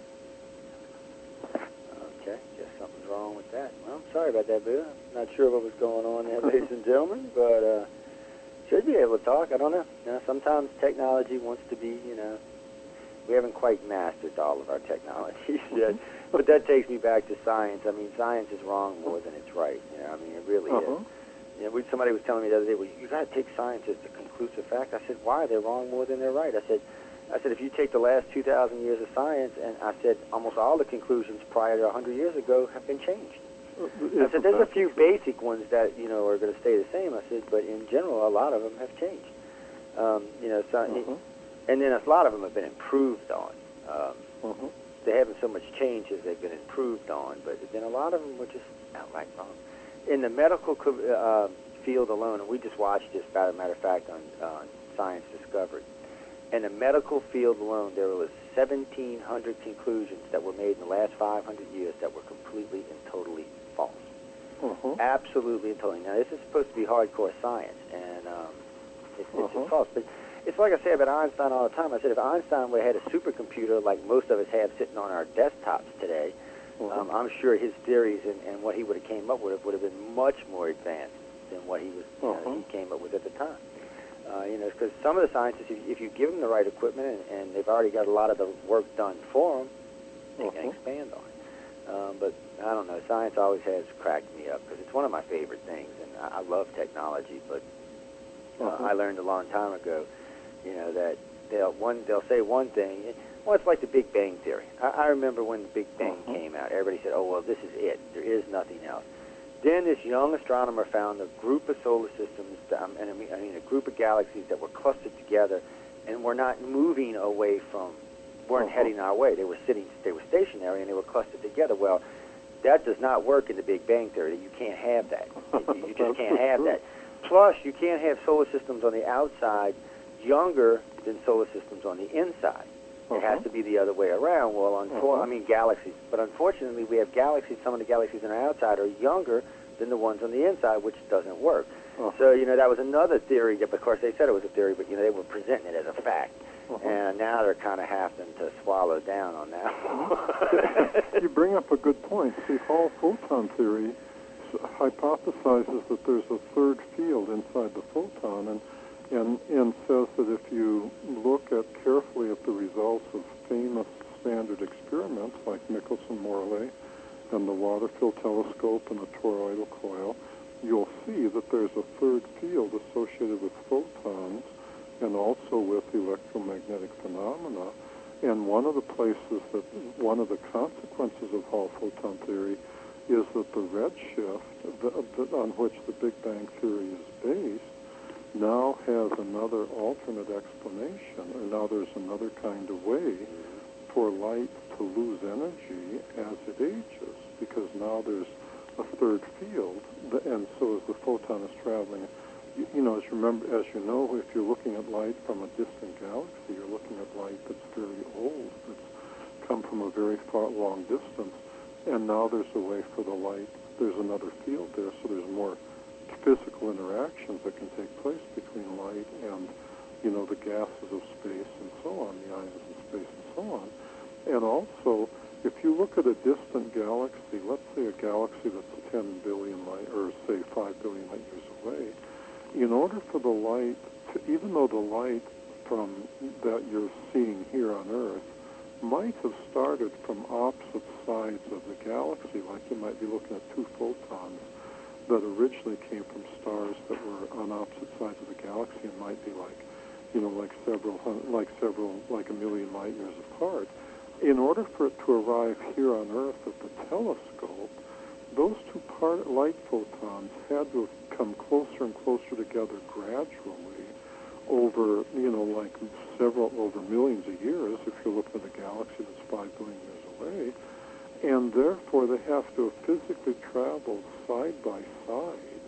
S1: Okay, guess something's wrong with that. Well, I'm sorry about that, Boo. I'm not sure what was going on there, ladies and gentlemen, but uh, should be able to talk. I don't know. You know, sometimes technology wants to be, you know, we haven't quite mastered all of our technologies yet. but that takes me back to science. I mean, science is wrong more than it's right. You know, I mean, it really
S2: Uh-huh.
S1: is. You know, somebody was telling me the other day, well, you got to take science as the conclusive fact. I said, why? They're wrong more than they're right. I said, I said, if you take the last 2,000 years of science, and I said, almost all the conclusions prior to 100 years ago have been changed. I said, there's a few basic ones that, you know, are going to stay the same. I said, but in general, a lot of them have changed. Um, you know, so,
S2: Uh-huh.
S1: And then a lot of them have been improved on. Um,
S2: Uh-huh.
S1: they haven't so much changed as they've been improved on, but then a lot of them were just outright wrong. In the medical uh, field alone, and we just watched this, by a matter of fact, on Science Discovery. In the medical field alone, there was 1,700 conclusions that were made in the last 500 years that were completely and totally false.
S2: Uh-huh.
S1: Absolutely and totally. Now, this is supposed to be hardcore science, and um, it's, it's
S2: Uh-huh.
S1: just false. But it's like I say about Einstein all the time. I said if Einstein would have had a supercomputer like most of us have sitting on our desktops today,
S2: Uh-huh.
S1: um, I'm sure his theories and, and what he would have came up with would have been much more advanced than what he was know,
S2: Uh-huh.
S1: he came up with at the time. Uh, you know, because some of the scientists, if, if you give them the right equipment and, and they've already got a lot of the work done for them, they can
S2: Uh-huh.
S1: expand on it. Um, but I don't know. Science always has cracked me up because it's one of my favorite things, and I, I love technology. But uh,
S2: Uh-huh.
S1: I learned a long time ago, you know, that they'll one they'll say one thing. Well, it's like the Big Bang theory. I, I remember when the Big Bang
S2: Uh-huh.
S1: came out. Everybody said, "Oh, well, this is it. There is nothing else." Then this young astronomer found a group of solar systems, um, and I mean, I mean a group of galaxies that were clustered together, and were not moving away from, weren't
S2: Uh-huh.
S1: heading our way. They were sitting, they were stationary, and they were clustered together. Well, that does not work in the Big Bang theory. You can't have that. You, you just can't have that. Plus, you can't have solar systems on the outside younger than solar systems on the inside. It has
S2: Uh-huh.
S1: to be the other way around. Well, unfor-
S2: Uh-huh.
S1: I mean galaxies, but unfortunately, we have galaxies. Some of the galaxies on the outside are younger than the ones on the inside, which doesn't work.
S2: Uh-huh.
S1: So you know that was another theory. That, of course, they said it was a theory, but you know they were presenting it as a fact,
S2: Uh-huh.
S1: and now they're kind of having to swallow down on that.
S2: you bring up a good point. See, Hall photon theory hypothesizes that there's a third field inside the photon, and and and says that if you look at carefully at the results of famous standard experiments like Michelson-Morley and the water-filled telescope and the toroidal coil, you'll see that there's a third field associated with photons and also with electromagnetic phenomena. And one of the places that, one of the consequences of Hall photon theory is that the redshift on which the Big Bang theory is based now has another alternate explanation, or now there's another kind of way for light to lose energy as it ages, because now there's a third field, and so as the photon is traveling, you, you know, as you remember, as you know, if you're looking at light from a distant galaxy, you're looking at light that's very old, that's come from a very far long distance, and now there's a way for the light. There's another field there, so there's more physical interactions that can take place between light and, you know, the gases of space and so on, the ions of space and so on. And also, if you look at a distant galaxy, let's say a galaxy that's 10 billion light, or say 5 billion light years away, in order for the light, to, even though the light from that you're seeing here on Earth might have started from opposite sides of the galaxy, like you might be looking at two photons that originally came from stars that were on opposite sides of the galaxy and might be like, you know, like several, like several, like a million light years apart in order for it to arrive here on Earth at the telescope, those two part light photons had to have come closer and closer together gradually over, you know, like several, over millions of years, if you're looking at a galaxy that's five billion years away. And therefore, they have to physically traveled side by side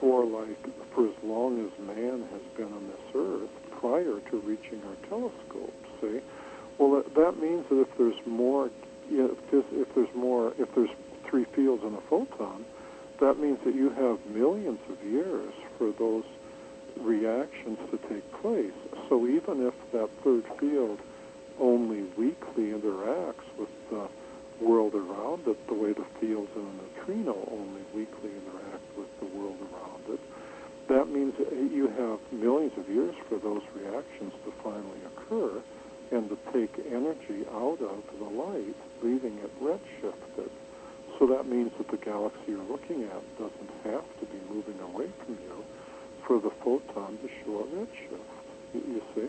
S2: for like, for as long as man has been on this Earth prior to reaching our telescope, see? Well, that means that if there's more, if, if there's more, if there's three fields in a photon, that means that you have millions of years for those reactions to take place. So even if that third field only weakly interacts with the world around it, the way the fields in a neutrino only weakly interact with the world around it, that means that you have millions of years for those reactions to finally occur and to take energy out of the light, leaving it redshifted. So that means that the galaxy you're looking at doesn't have to be moving away from you for the photon to show a redshift. You, you see,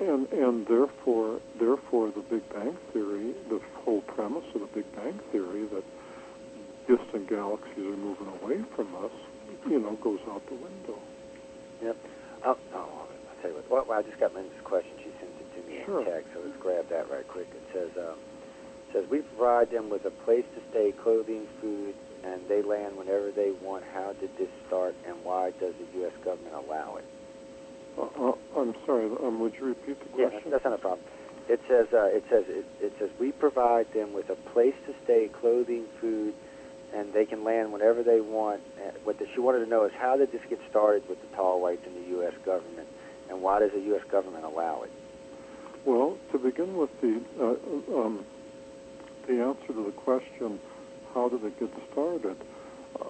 S2: and and therefore therefore the Big Bang theory, the whole premise of the Big Bang theory that distant galaxies are moving away from us, you know, goes out the window.
S1: Yep. Oh, oh I'll tell you what. Well, I just got Linda's question. She sent it to me
S2: sure.
S1: in text, so let's grab that right quick. It says, um, it says we provide them with a place to stay, clothing, food, and they land whenever they want. How did this start, and why does the U.S. government allow it?
S2: Uh, uh, I'm sorry. Um, would you repeat the question?
S1: Yeah, that's not a problem. It says uh, it says it, it says we provide them with a place to stay, clothing, food, and they can land whenever they want. What the, she wanted to know is how did this get started with the tall whites in the U.S. government, and why does the U.S. government allow it?
S2: Well, to begin with, the uh, um, the answer to the question, how did it get started?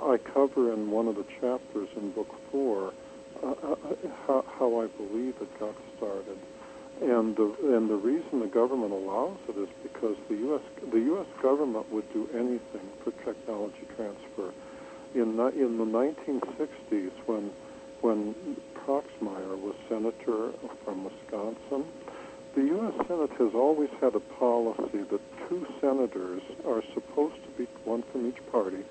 S2: I cover in one of the chapters in book four how, how, I believe it got started, and the and the reason the government allows it is because the U.S. the U.S. government would do anything for technology transfer. In in the 1960s, when when Proxmire was senator from Wisconsin, the U.S. Senate has always had a policy that two senators are supposed to be, one from each party,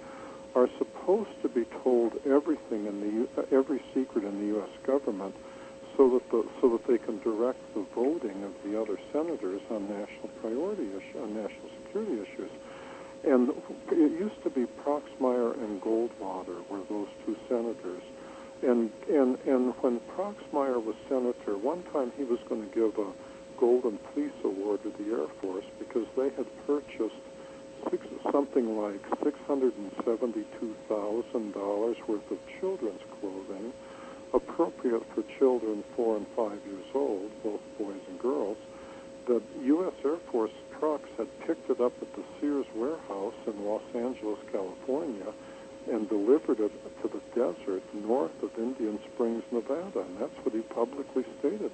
S2: are supposed to be told everything in the uh, every secret in the U.S. government, so that the so that they can direct the voting of the other senators on national priority issue, on national security issues. And it used to be Proxmire and Goldwater were those two senators. And and and when Proxmire was senator, one time he was going to give a Golden Fleece Award to the Air Force because they had purchased six, something like $672,000 worth of children's clothing appropriate for children four and five years old, both boys and girls. The U.S. Air Force trucks had picked it up at the Sears warehouse in Los Angeles, California, and delivered it to the desert north of Indian Springs, Nevada. And that's what he publicly stated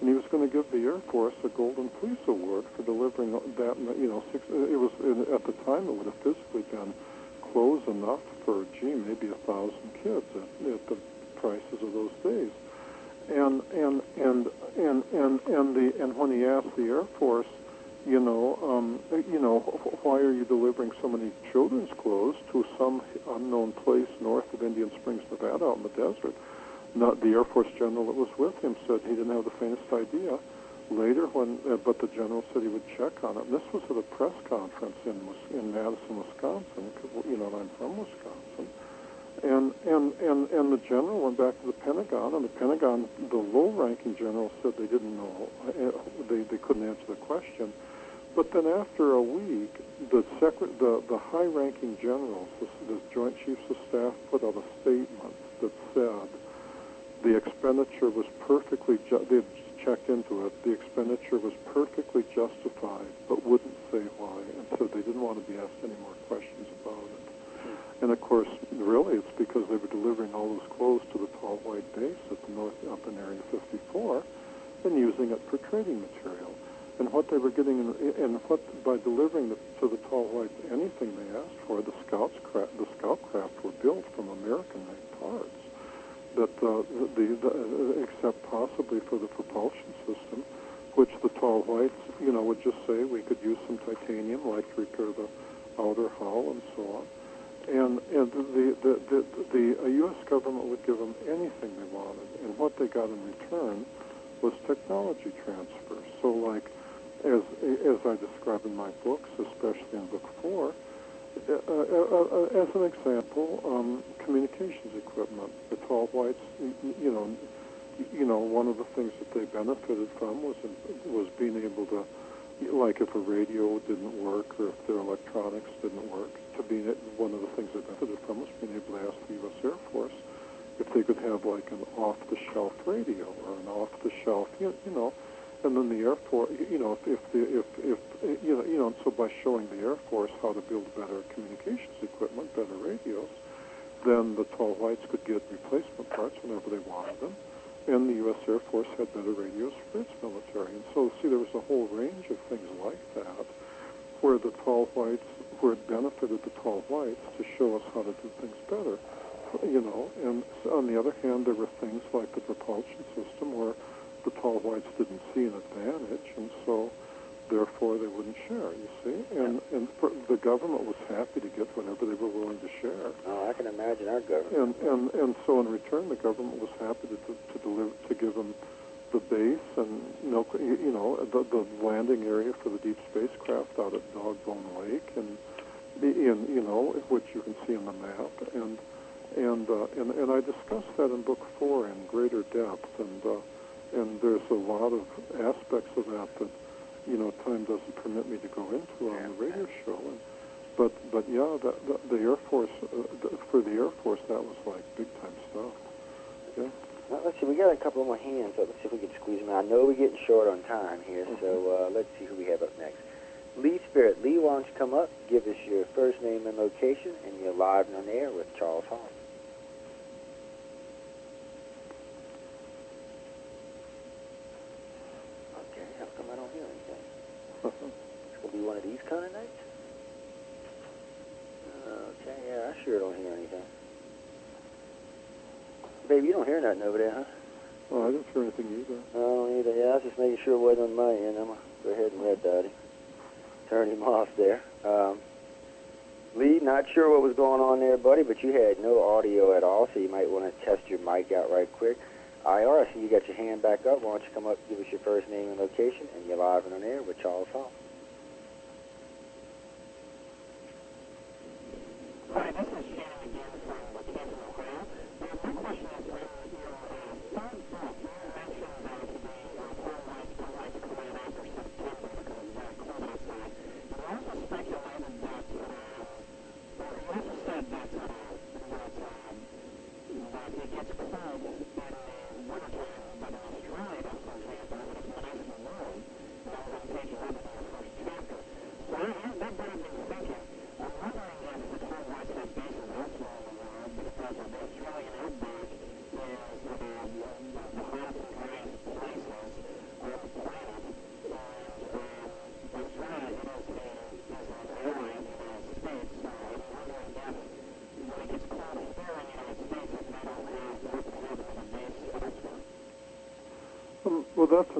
S2: and he was going to give the Air Force a Golden Fleece Award for delivering that. You know, six, it was at the time it would have physically been clothes enough for gee maybe a thousand kids at, at the prices of those days. And and and and and and the and when he asked the Air Force, you know, um, you know, why are you delivering so many children's clothes to some unknown place north of Indian Springs, Nevada, out in the desert? Not the Air Force general that was with him said he didn't have the faintest idea. Later, when uh, but the general said he would check on it. And this was at a press conference in in Madison, Wisconsin. You know, I'm from Wisconsin. And and and and the general went back to the Pentagon, and the Pentagon, the low-ranking general said they didn't know, uh, they they couldn't answer the question. But then after a week, the secret, the the high-ranking generals, the, the Joint Chiefs of Staff, put out a statement that said the expenditure was perfectly, ju- they checked into it, the expenditure was perfectly justified, but wouldn't say why, and so they didn't want to be asked any more questions about it. And of course, really, it's because they were delivering all those clothes to the tall white base at the north, up in Area 54, and using it for trading material. And what they were getting, in, and what by delivering the, to the tall whites anything they asked for, the scouts, cra- the scout craft were built from American-made parts that uh, the, the uh, except possibly for the propulsion system, which the tall whites, you know, would just say we could use some titanium, like to repair the outer hull and so on. And and the the the, the, U.S. government would give them anything they wanted, and what they got in return was technology transfer. So, like as as I describe in my books, especially in book four uh, as an example, um, communications equipment. The tall whites, you know, you know, one of the things that they benefited from was was being able to, like, if a radio didn't work or if their electronics didn't work, to be one of the things they benefited from was being able to ask the U.S. Air Force if they could have like an off-the-shelf radio or an off-the-shelf, you, you know and then the Air Force, you know, if, if the if if eh, you know, you know, so by showing the Air Force how to build better communications equipment, better radios, then the tall whites could get replacement parts whenever they wanted them, and the U.S. Air Force had better radios for its military. And so, see, there was a whole range of things like that, where the tall whites, where it benefited the tall whites to show us how to do things better, you know. And on the other hand, there were things like the propulsion system where the tall whites didn't see an advantage, and so therefore they wouldn't share. You see, and and for, the government was happy to get whatever they were willing to share.
S1: Oh, I can imagine our government.
S2: And and and so in return, the government was happy to to, to deliver to give them the base and no, you know the, the landing area for the deep spacecraft out at Dogbone Lake, and in you know which you can see on the map, and and uh, and and I discussed that in book four in greater depth, and. Uh, and there's a lot of aspects of that that you know time doesn't permit me to go into on the radio show. And, but but yeah, the, the, the Air Force uh, for the Air Force that was like big time stuff. Yeah.
S1: Well, let's see, we got a couple more hands up. Let's see if we can squeeze them out. I know we're getting short on time here, mm-hmm. so uh, let's see who we have up next. Lee Spirit. Lee, why don't you come up, give us your first name and location, and you're live and on air with Charles Hall. I don't hear anything. it's going to be one of these kind of nights? Okay, yeah, I sure don't hear anything. Baby, you don't hear nothing over there, huh?
S2: Oh, I didn't hear anything either.
S1: I don't either. Yeah, I was just making sure it wasn't on my end. I'm going to go ahead and red dot him. Turn him off there. Um, Lee, not sure what was going on there, buddy, but you had no audio at all, so you might want to test your mic out right quick. IR, I see you got your hand back up. Why don't you come up, give us your first name and location, and you're live and on air with Charles Hall.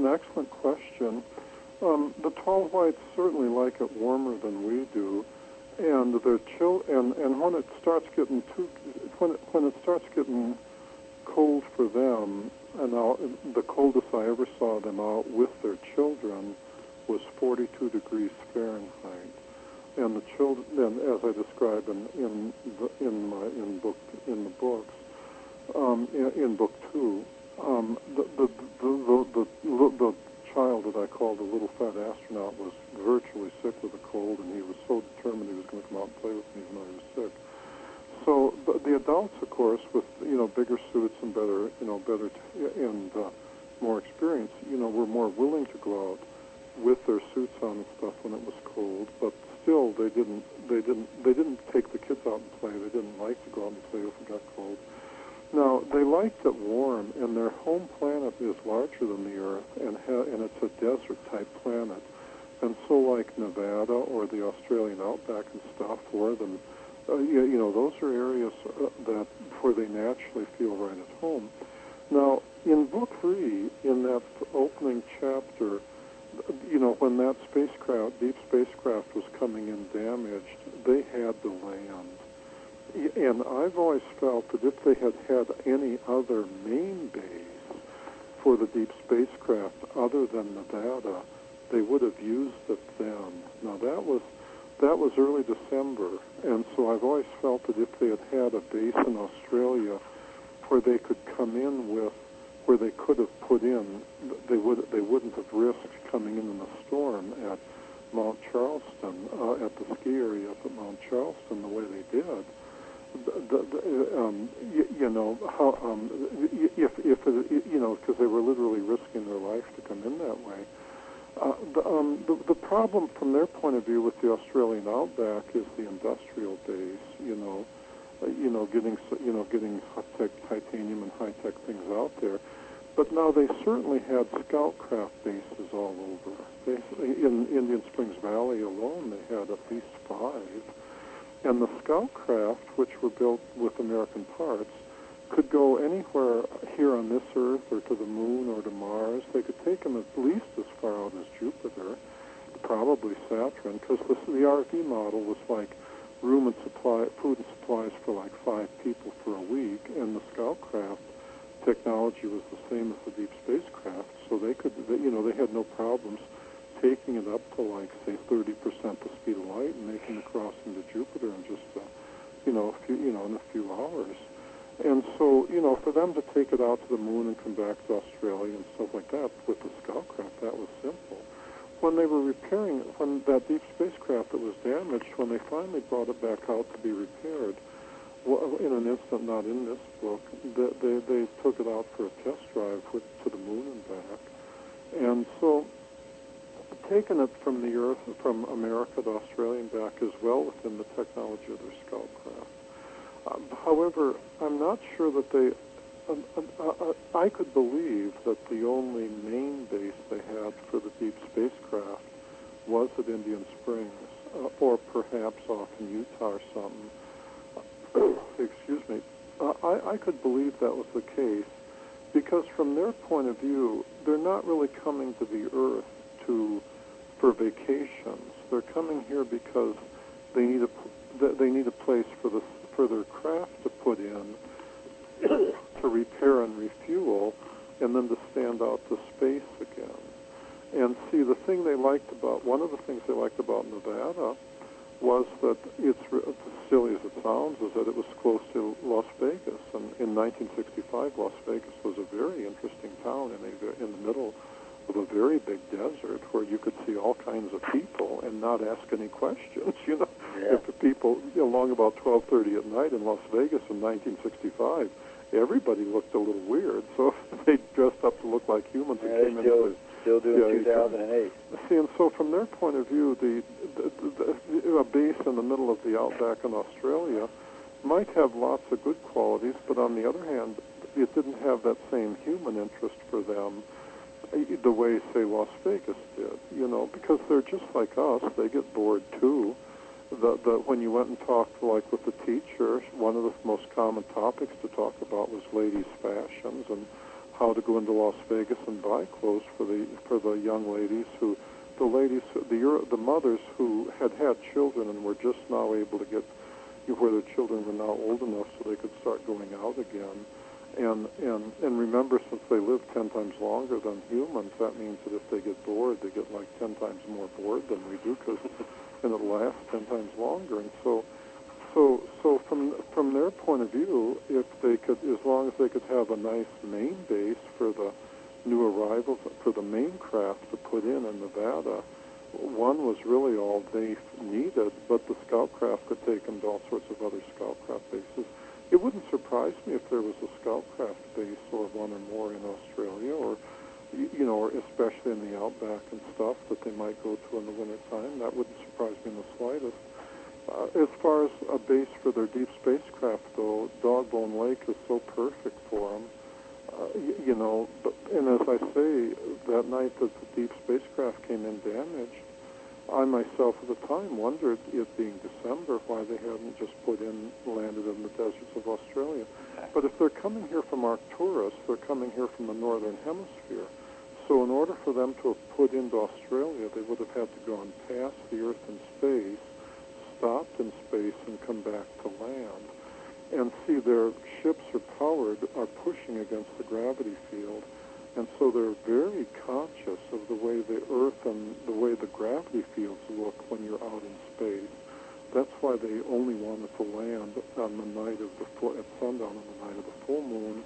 S2: Excellent question. Um, the tall whites certainly like it warmer than we do, and their chill and and when it starts getting too when it, when it starts getting cold for them, and I'll, the coldest I ever saw them out with their children was 42 degrees Fahrenheit, and the children, and as I describe in in the, in my in book in the books, um, in, in book two, um, the, the, the, the, the, the child that I called the little fat astronaut was virtually sick with a cold, and he was so determined he was going to come out and play with me even though he was sick. So the, the adults, of course, with you know bigger suits and better you know better t- and uh, more experience, you know, were more willing to go out with their suits on and stuff when it was cold. But still, they didn't they didn't they didn't take the kids out and play. They didn't like to go out and play if it got cold. Now they liked it warm, and their home planet is larger than the Earth, and ha- and it's a desert type planet. And so, like Nevada or the Australian outback and stuff, for them, uh, you, you know, those are areas uh, that where they naturally feel right at home. Now, in book three, in that opening chapter, you know, when that spacecraft, deep spacecraft, was coming in damaged, they had the land and I've always felt that if they had had any other main base for the deep spacecraft other than Nevada, they would have used it then. Now that was that was early December, and so I've always felt that if they had had a base in Australia where they could come in with where they could have put in, they would they wouldn't have risked coming in in a storm at Mount Charleston uh, at the ski area up at Mount Charleston the way they did the, the, um, you, you know how um, if if it, you know because they were literally risking their life to come in that way. Uh, the, um, the, the problem from their point of view with the Australian outback is the industrial base. You know, uh, you know, getting you know getting high tech titanium and high tech things out there. But now they certainly had scout craft bases all over. They, in Indian Springs Valley alone, they had at least five and the scout craft, which were built with American parts, could go anywhere here on this Earth or to the Moon or to Mars. They could take them at least as far out as Jupiter, probably Saturn, because the, the RV model was like room and supply, food and supplies for like five people for a week, and the scout craft technology was the same as the deep spacecraft, so they could, they, you know, they had no problems taking it up to like say 30% the speed of light and making the crossing to Jupiter in just uh, you know a few you know in a few hours. And so you know for them to take it out to the moon and come back to Australia and stuff like that with the Scoutcraft that was simple. When they were repairing when that deep spacecraft that was damaged, when they finally brought it back out to be repaired, well, in an instant, not in this book, they, they, they took it out for a test drive with, to the moon and back. And so taken it from the Earth, from America to Australia and back as well within the technology of their scout craft. Um, however, I'm not sure that they. Um, uh, uh, I could believe that the only main base they had for the deep spacecraft was at Indian Springs, uh, or perhaps off in Utah or something. Excuse me. Uh, I, I could believe that was the case because, from their point of view, they're not really coming to the Earth to for vacations. They're coming here because they need a they need a place for the for their craft to put in to repair and refuel, and then to stand out to space again. And see, the thing they liked about one of the things they liked about Nevada was that it's as silly as it sounds, is that it was close to Las Vegas, and in 1965, Las Vegas was a very interesting town in a, in the middle of a very big desert where you could see all kinds of people and not ask any questions. You know,
S1: yeah.
S2: if the people you know, along about 12:30 at night in Las Vegas in 1965, everybody looked a little weird. So they dressed up to look like humans
S1: yeah,
S2: and came
S1: still,
S2: into
S1: still doing
S2: yeah,
S1: 2008.
S2: See, and so from their point of view, the, the, the, the a base in the middle of the outback in Australia might have lots of good qualities, but on the other hand, it didn't have that same human interest for them the way, say, Las Vegas did, you know, because they're just like us. They get bored too. The, the, when you went and talked, like with the teacher, one of the most common topics to talk about was ladies' fashions and how to go into Las Vegas and buy clothes for the for the young ladies who, the ladies, the the mothers who had had children and were just now able to get where their children were now old enough so they could start going out again. And and and remember, since they live ten times longer than humans, that means that if they get bored, they get like ten times more bored than we do, because and it lasts ten times longer. And so, so so from from their point of view, if they could, as long as they could have a nice main base for the new arrivals for the main craft to put in in Nevada, one was really all they needed, but the scoutcraft could take them to all sorts of other scoutcraft bases. It wouldn't surprise me if there was a scoutcraft base or one or more in Australia, or you know, or especially in the outback and stuff that they might go to in the wintertime. That wouldn't surprise me in the slightest. Uh, as far as a base for their deep spacecraft, though, Dogbone Lake is so perfect for them. Uh, you, you know, but, and as I say, that night that the deep spacecraft came in damaged, I myself at the time wondered, it being December, why they hadn't just put in, landed in the deserts of Australia. But if they're coming here from Arcturus, they're coming here from the northern hemisphere. So in order for them to have put into Australia, they would have had to go and pass the Earth in space, stopped in space, and come back to land. And see, their ships are powered, are pushing against the gravity field and so they're very conscious of the way the Earth and the way the gravity fields look when you're out in space. That's why they only wanted to land on the night of the full, at sundown on the night of the full moon.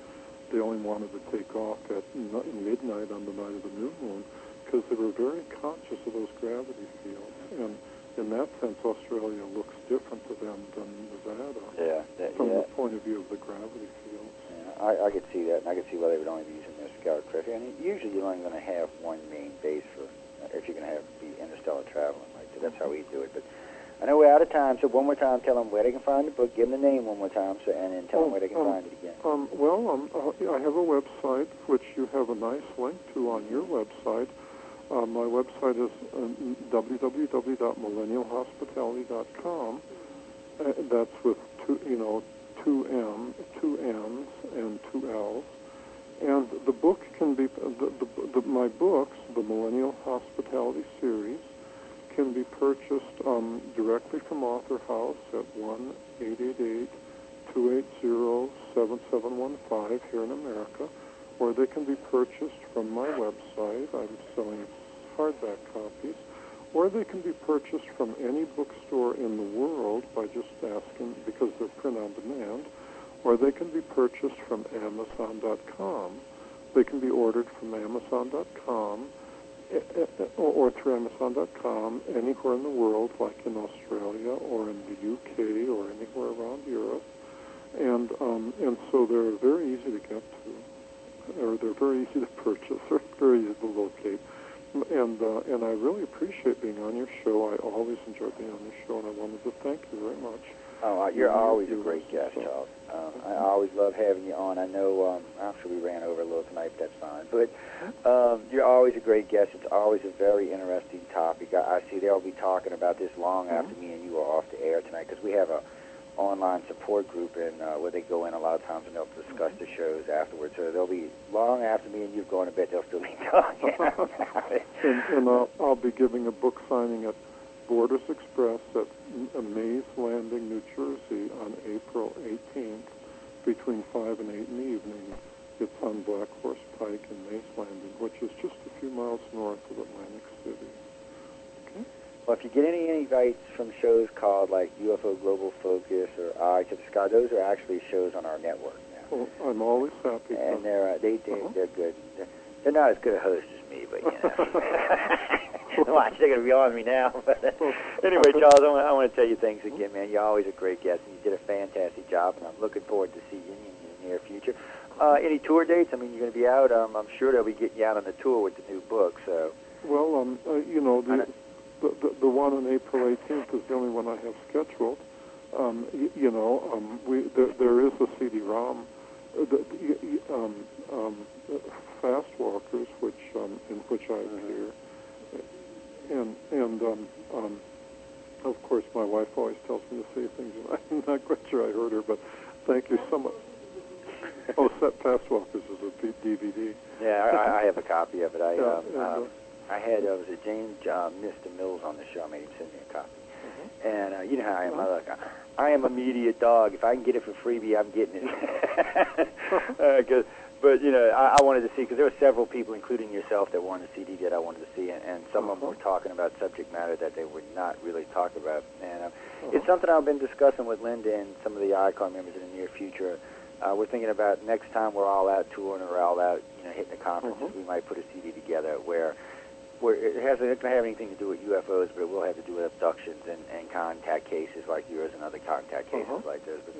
S2: They only wanted to take off at midnight on the night of the new moon because they were very conscious of those gravity fields. And in that sense, Australia looks different to them than Nevada.
S1: Yeah, that,
S2: from
S1: yeah.
S2: the point of view of the gravity fields.
S1: Yeah, I, I could see that, and I could see why they would only be scout craft. And usually, you're only going to have one main base for if you're going to have be interstellar traveling. Like that. that's how we do it. But I know we're out of time, so one more time, tell them where they can find the book. Give them the name one more time, so and then tell
S2: Oh,
S1: them where they can
S2: um,
S1: find it again.
S2: Um, well, um, uh, I have a website which you have a nice link to on your website. Uh, my website is uh, www.millennialhospitality.com. Uh, that's with two, you know, two M, two N's, and two L's. And the book can be the, the, the, my books, the Millennial Hospitality series, can be purchased um, directly from Author House at one eight eight eight two eight zero seven seven one five here in America, or they can be purchased from my website. I'm selling hardback copies, or they can be purchased from any bookstore in the world by just asking because they're print on demand, or they can be purchased from Amazon.com. They can be ordered from Amazon.com eh, eh, or, through Amazon.com anywhere in the world, like in Australia or in the UK or anywhere around Europe. And um, and so they're very easy to get to, or they're very easy to purchase, or very easy to locate. And uh, and I really appreciate being on your show. I always enjoy being on your show, and I wanted to thank you very much.
S1: Oh, you're always a great guest, Charles. Um, I always love having you on. I know, um, actually, we ran over a little tonight, but that's fine. But um, you're always a great guest. It's always a very interesting topic. I, I see they'll be talking about this long
S2: Mhm.
S1: after me and you are off the air tonight because we have a online support group and uh, where they go in a lot of times and they'll discuss the shows afterwards. So they'll be long after me and you've gone to bed. They'll still be talking about it.
S2: and and I'll, I'll be giving a book signing at Borders Express at Mays Landing, New Jersey, on April 18th, between five and eight in the evening. It's on Black Horse Pike in Mays Landing, which is just a few miles north of Atlantic City. Okay.
S1: Well, if you get any invites from shows called like UFO Global Focus or Eye to the Sky, those are actually shows on our network now.
S2: Well, I'm always happy.
S1: and they're uh, they they
S2: Uh-huh.
S1: they're good. They're, they're not as good a host as me, but you know. Watch, they're gonna be on me now. But anyway, Charles, I want, I want to tell you thanks again, man. You're always a great guest, and you did a fantastic job, and I'm looking forward to seeing you in the near future. Uh, any tour dates? I mean, you're going to be out. Um, I'm sure they'll be getting you out on the tour with the new book. So,
S2: well, um, uh, you know, the, the, the the one on April 18th is the only one I have scheduled. Um, y- you know, um, we there, there is a CD-ROM, uh, the, um, um, uh, Fast Walkers, which um, in which I appear, and and um, um, of course my wife always tells me to say things, and I'm not quite sure I heard her, but thank you so much. oh, Set Fast Walkers is a DVD.
S1: Yeah, I, I have a copy of it. I
S2: Yeah,
S1: um,
S2: and, uh,
S1: um, I had uh, was it James uh, Mr. Mills on the show. I made him send me a copy. And uh, you know how I am. I, like, I am a media dog. If I can get it for freebie, I'm getting it. uh 'cause but you know, I, I wanted to see because there were several people, including yourself, that wanted a CD that I wanted to see, and, and some of them were talking about subject matter that they would not really talk about. And uh, it's something I've been discussing with Linda and some of the ICON members in the near future. Uh, we're thinking about next time we're all out touring or all out, you know, hitting the conferences,
S2: Mhm.
S1: we might put a CD together where where it hasn't it doesn't have anything to do with UFOs, but it will have to do with abductions and, and contact cases like yours and other contact cases
S2: Uh-huh.
S1: like those. But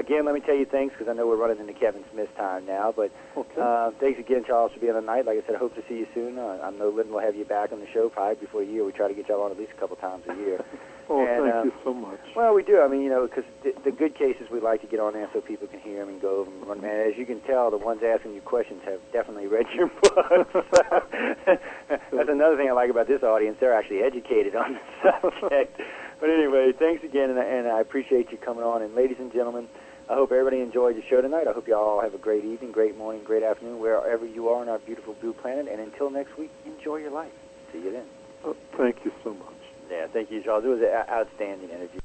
S1: again, let me tell you thanks because I know we're running into Kevin Smith's time now. But
S2: Okay.
S1: uh, thanks again, Charles, for being on the night. Like I said, I hope to see you soon. Uh, I know Lynn will have you back on the show probably before a year. We try to get y'all on at least a couple times a year.
S2: oh,
S1: and,
S2: thank
S1: uh,
S2: you so much.
S1: Well, we do. I mean, you know, because the, the good cases we like to get on there so people can hear them and go over them. And as you can tell, the ones asking you questions have definitely read your book. That's another thing I like about this audience. They're actually educated on the subject. but anyway, thanks again, and, and I appreciate you coming on. And ladies and gentlemen, I hope everybody enjoyed the show tonight. I hope you all have a great evening, great morning, great afternoon, wherever you are on our beautiful blue planet. And until next week, enjoy your life. See you then.
S2: Uh, thank you so much.
S1: Yeah, thank you, Charles. It was an outstanding interview.